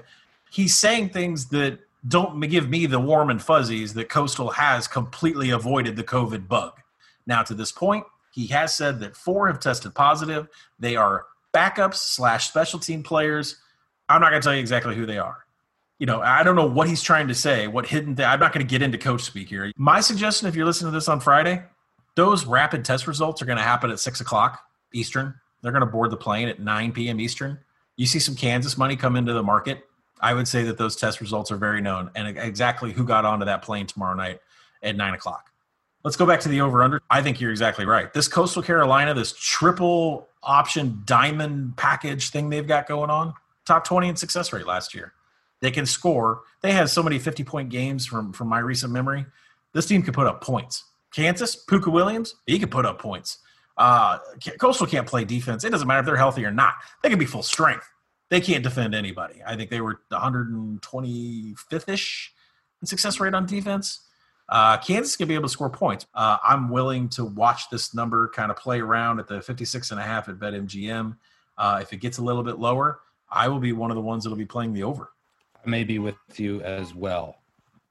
he's saying things that don't give me the warm and fuzzies that Coastal has completely avoided the COVID bug. Now, to this point, he has said that four have tested positive. They are backups slash special team players. I'm not going to tell you exactly who they are. You know, I don't know what he's trying to say, what hidden. Th- I'm not going to get into coach speak here. My suggestion, if you're listening to this on Friday, those rapid test results are going to happen at six o'clock Eastern. They're going to board the plane at 9 p.m. Eastern. You see some Kansas money come into the market. I would say that those test results are very known and exactly who got onto that plane tomorrow night at nine o'clock. Let's go back to the over under. I think you're exactly right. This Coastal Carolina, this triple option diamond package thing they've got going on, top 20 in success rate last year. They can score. They had so many 50 point games from, from my recent memory. This team could put up points Kansas, Pooka Williams, he could put up points. Uh, Coastal can't play defense. It doesn't matter if they're healthy or not. They can be full strength. They can't defend anybody. I think they were 125th ish in success rate on defense. Uh, Kansas can be able to score points. Uh, I'm willing to watch this number kind of play around at the 56 and a half at BetMGM. Uh, if it gets a little bit lower, I will be one of the ones that'll be playing the over. I may be with you as well.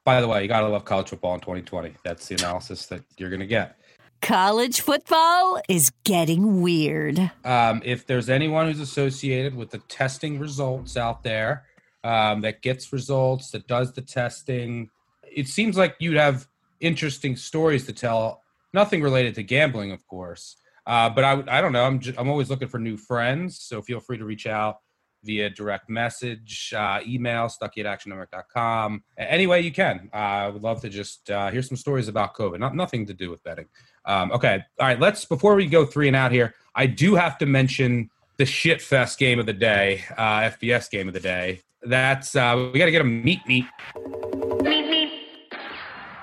By the way, you gotta love college football in 2020. That's the analysis that you're gonna get. College football is getting weird. Um, if there's anyone who's associated with the testing results out there, um, that gets results, that does the testing, it seems like you'd have interesting stories to tell. Nothing related to gambling, of course. Uh, but I, I don't know. I'm, just, I'm always looking for new friends. So feel free to reach out via direct message, uh, email, stuckey at actionnetwork.com. Any way you can. Uh, I would love to just uh, hear some stories about COVID. Not, nothing to do with betting. Um, okay. All right. Let's, before we go three and out here, I do have to mention the shit fest game of the day, uh, FBS game of the day. That's, uh, we got to get a meet meet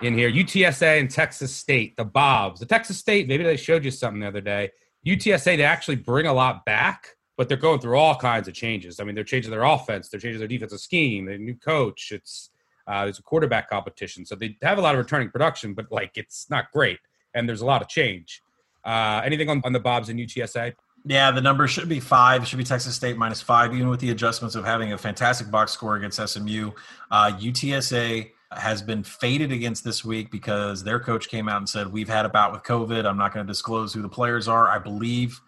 in here. UTSA and Texas State, the Bobs. The Texas State, maybe they showed you something the other day. UTSA, they actually bring a lot back, but they're going through all kinds of changes. I mean, they're changing their offense, they're changing their defensive scheme, they new coach. It's uh, there's a quarterback competition, so they have a lot of returning production, but like it's not great, and there's a lot of change. Uh, anything on, on the Bobs and UTSA? Yeah, the number should be five. It should be Texas State minus five, even with the adjustments of having a fantastic box score against SMU. Uh, UTSA has been faded against this week because their coach came out and said, We've had a bout with COVID. I'm not going to disclose who the players are. I believe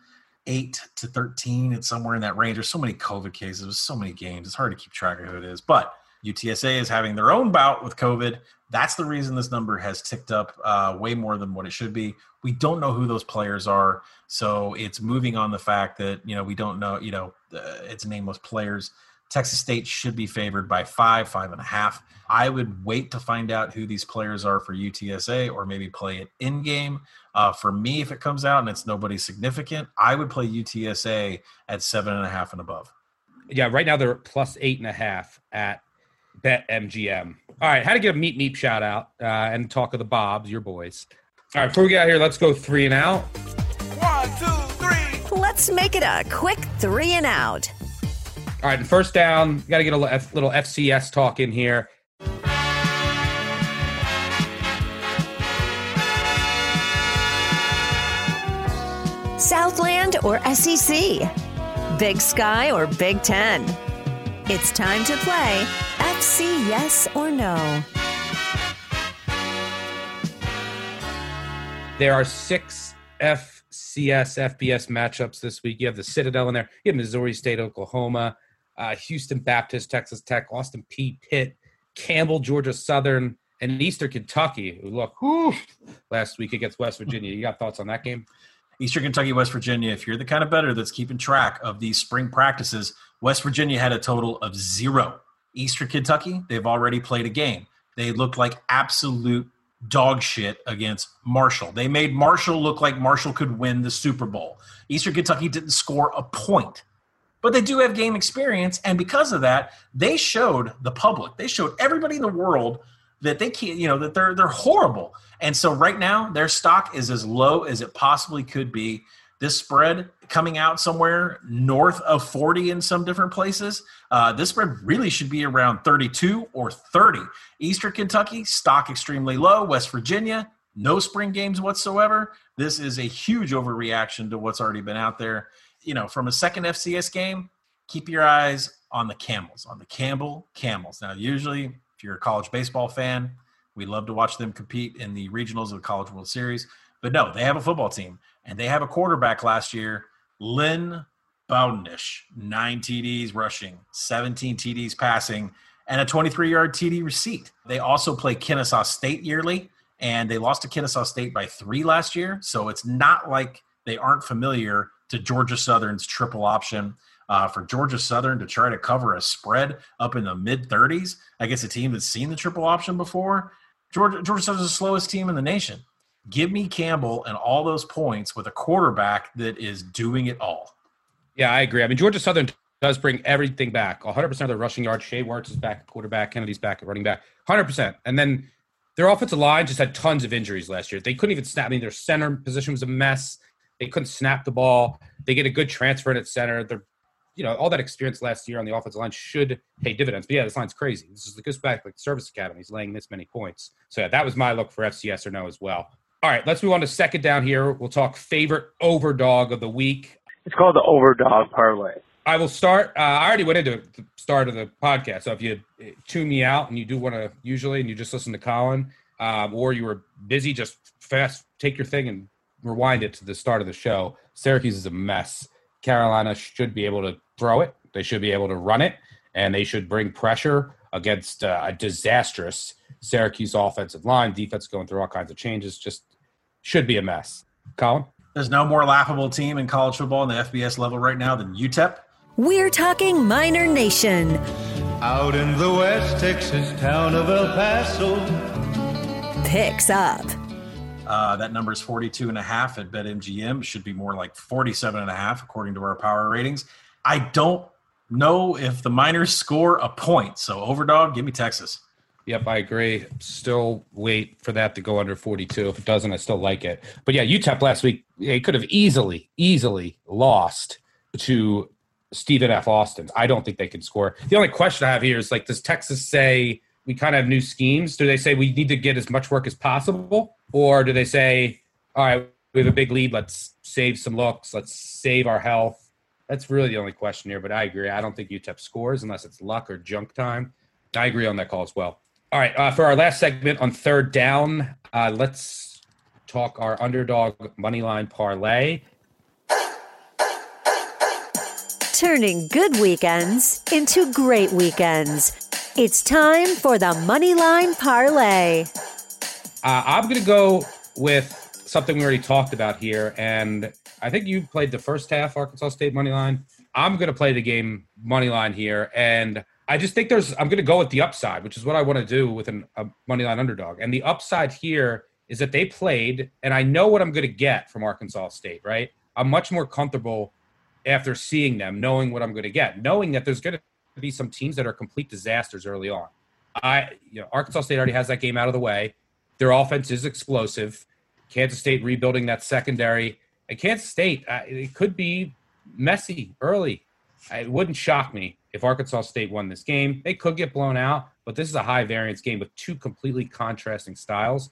eight to 13. It's somewhere in that range. There's so many COVID cases, so many games. It's hard to keep track of who it is. But UTSA is having their own bout with COVID. That's the reason this number has ticked up uh, way more than what it should be. We don't know who those players are. So it's moving on the fact that, you know, we don't know, you know, uh, it's nameless players. Texas State should be favored by five, five and a half. I would wait to find out who these players are for UTSA or maybe play it in game. Uh, for me, if it comes out and it's nobody significant, I would play UTSA at seven and a half and above. Yeah, right now they're plus eight and a half at Bet MGM. All right, how to get a meet meet shout out uh, and talk of the Bobs, your boys. All right, before we get out here, let's go three and out. One, two, three. Let's make it a quick three and out. All right, and first down, got to get a little FCS talk in here. Southland or SEC? Big Sky or Big Ten? It's time to play FC Yes or No. There are six FCS, FBS matchups this week. You have the Citadel in there. You have Missouri State, Oklahoma, uh, Houston Baptist, Texas Tech, Austin Peay Pitt, Campbell, Georgia Southern, and Eastern Kentucky. Look whew, last week against West Virginia. You got thoughts on that game? Eastern Kentucky, West Virginia. If you're the kind of bettor that's keeping track of these spring practices, West Virginia had a total of zero. Eastern Kentucky, they've already played a game. They looked like absolute dog shit against Marshall. They made Marshall look like Marshall could win the Super Bowl. Eastern Kentucky didn't score a point but they do have game experience and because of that they showed the public. They showed everybody in the world that they can't you know that they're they're horrible. And so right now their stock is as low as it possibly could be. This spread coming out somewhere north of 40 in some different places uh, this spread really should be around 32 or 30 eastern kentucky stock extremely low. West virginia no spring games whatsoever. This is a huge overreaction to what's already been out there you know, from a second FCS game, keep your eyes on the Camels, on the Campbell Camels. Now, usually, if you're a college baseball fan, we love to watch them compete in the regionals of the College World Series. But no, they have a football team, and they have a quarterback last year, Lynn Bowdenish, nine TDs rushing, 17 TDs passing, and a 23 yard TD receipt. They also play Kennesaw State yearly, and they lost to Kennesaw State by three last year. So it's not like they aren't familiar to Georgia Southern's triple option. Uh, for Georgia Southern to try to cover a spread up in the mid 30s against a team that's seen the triple option before, Georgia, Georgia Southern's the slowest team in the nation. Give me Campbell and all those points with a quarterback that is doing it all. Yeah, I agree. I mean, Georgia Southern does bring everything back 100% of the rushing yards. Shai Werts is back at quarterback, Kennedy's back at running back, 100%. And then their offensive line just had tons of injuries last year. They couldn't even snap. I mean, their center position was a mess. They couldn't snap the ball. They get a good transfer in at center. They're, you know, all that experience last year on the offensive line should pay dividends. But yeah, this line's crazy. This is the goes back like service academy. He's laying this many points. So yeah, that was my look for FCS or no as well. All right, let's move on to second down here. We'll talk favorite overdog of the week. It's called the overdog parlay. I will start. Uh, I already went into the start of the podcast. So if you tune me out and you do want to usually and you just listen to Collin, um, or you were busy, just fast take your thing and rewind it to the start of the show. Syracuse is a mess. Carolina should be able to throw it. They should be able to run it, and they should bring pressure against uh, a disastrous Syracuse offensive line. Defense going through all kinds of changes. Just should be a mess. Collin. There's no more laughable team in college football in the FBS level right now than UTEP. We're talking Miner Nation. Out in the West Texas town of El Paso. Picks up. Uh, that number is 42 and a half at BetMGM. Should be more like 47 and a half according to our power ratings. I don't know if the Miners score a point. So overdog, give me Texas. Yep, I agree. Still wait for that to go under 42. If it doesn't, I still like it. But yeah, UTEP last week, they could have easily, easily lost to Stephen F. Austin. I don't think they can score. The only question I have here is like, does Texas say we kind of have new schemes? Do they say we need to get as much work as possible? Or do they say, all right, we have a big lead, let's save some looks, let's save our health? That's really the only question here, but I agree. I don't think UTEP scores unless it's luck or junk time. I agree on that call as well. All right, uh, for our last segment on third down, uh, let's talk our underdog money line parlay. Turning good weekends into great weekends. It's time for the Moneyline Parlay. Uh, I'm going to go with something we already talked about here, and I think you played the first half Arkansas State money line. I'm going to play the game money line here, and I just think there's. I'm going to go with the upside, which is what I want to do with an, a money line underdog. And the upside here is that they played, and I know what I'm going to get from Arkansas State. Right, I'm much more comfortable after seeing them, knowing what I'm going to get, knowing that there's going to be some teams that are complete disasters early on. I, you know, Arkansas State already has that game out of the way. Their offense is explosive. Kansas State rebuilding that secondary. And Kansas State, uh, it could be messy early. It wouldn't shock me if Arkansas State won this game. They could get blown out, but this is a high variance game with two completely contrasting styles.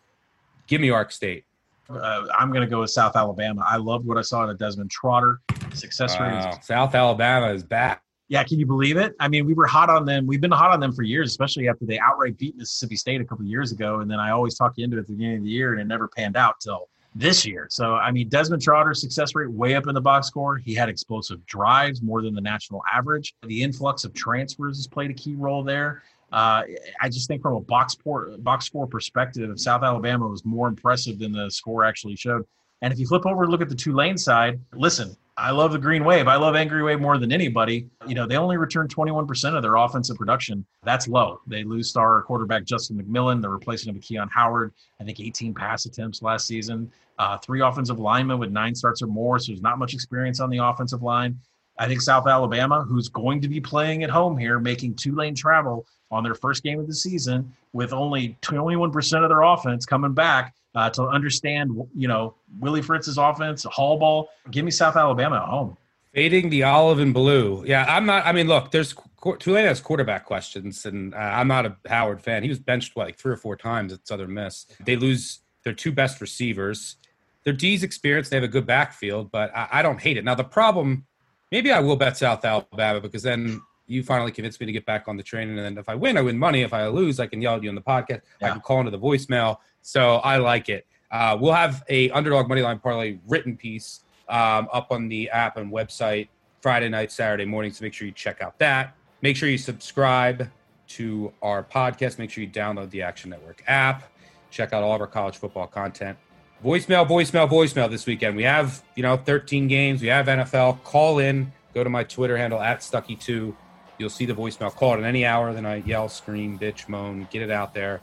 Give me Ark State. Uh, I'm going to go with South Alabama. I loved what I saw in a Desmond Trotter. Success Wow. rate. South Alabama is back. Yeah, can you believe it? I mean, we were hot on them. We've been hot on them for years, especially after they outright beat Mississippi State a couple of years ago. And then I always talk you into it at the beginning of the year, and it never panned out till this year. So, I mean, Desmond Trotter's success rate way up in the box score. He had explosive drives, more than the national average. The influx of transfers has played a key role there. Uh, I just think from a box score, box score perspective, South Alabama was more impressive than the score actually showed. And if you flip over and look at the Tulane side, listen, I love the Green Wave. I love Angry Wave more than anybody. You know, they only return 21% of their offensive production. That's low. They lose star quarterback Justin McMillan. They're replacing him with Keon Howard. I think 18 pass attempts last season. Uh, three offensive linemen with nine starts or more. So there's not much experience on the offensive line. I think South Alabama, who's going to be playing at home here, making Tulane travel on their first game of the season with only 21% of their offense coming back uh, to understand, you know, Willie Fritz's offense, Hall ball. Give me South Alabama at home. Fading the olive and blue. Yeah, I'm not. I mean, look, there's Tulane has quarterback questions, and uh, I'm not a Howard fan. He was benched what, like three or four times at Southern Miss. They lose their two best receivers. Their D's experience. They have a good backfield, but I, I don't hate it. Now the problem, maybe I will bet South Alabama because then you finally convinced me to get back on the train. And then if I win, I win money. If I lose, I can yell at you on the podcast. I can call into the voicemail. So I like it. Uh, we'll have a underdog moneyline parlay written piece um, up on the app and website Friday night, Saturday morning. So make sure you check out that. Make sure you subscribe to our podcast. Make sure you download the Action Network app. Check out all of our college football content. Voicemail, voicemail, voicemail this weekend. We have, you know, 13 games. We have NFL. Call in. Go to my Twitter handle at Stuckey2. You'll see the voicemail. Call it at any hour. Then I yell, scream, bitch, moan, get it out there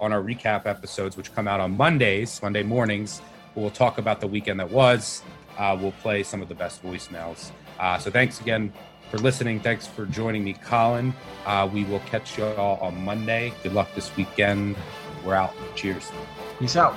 on our recap episodes, which come out on Mondays, Monday mornings. We'll talk about the weekend that was. Uh, we'll play some of the best voicemails. Uh, so thanks again for listening. Thanks for joining me, Collin. Uh, we will catch you all on Monday. Good luck this weekend. We're out. Cheers. Peace out.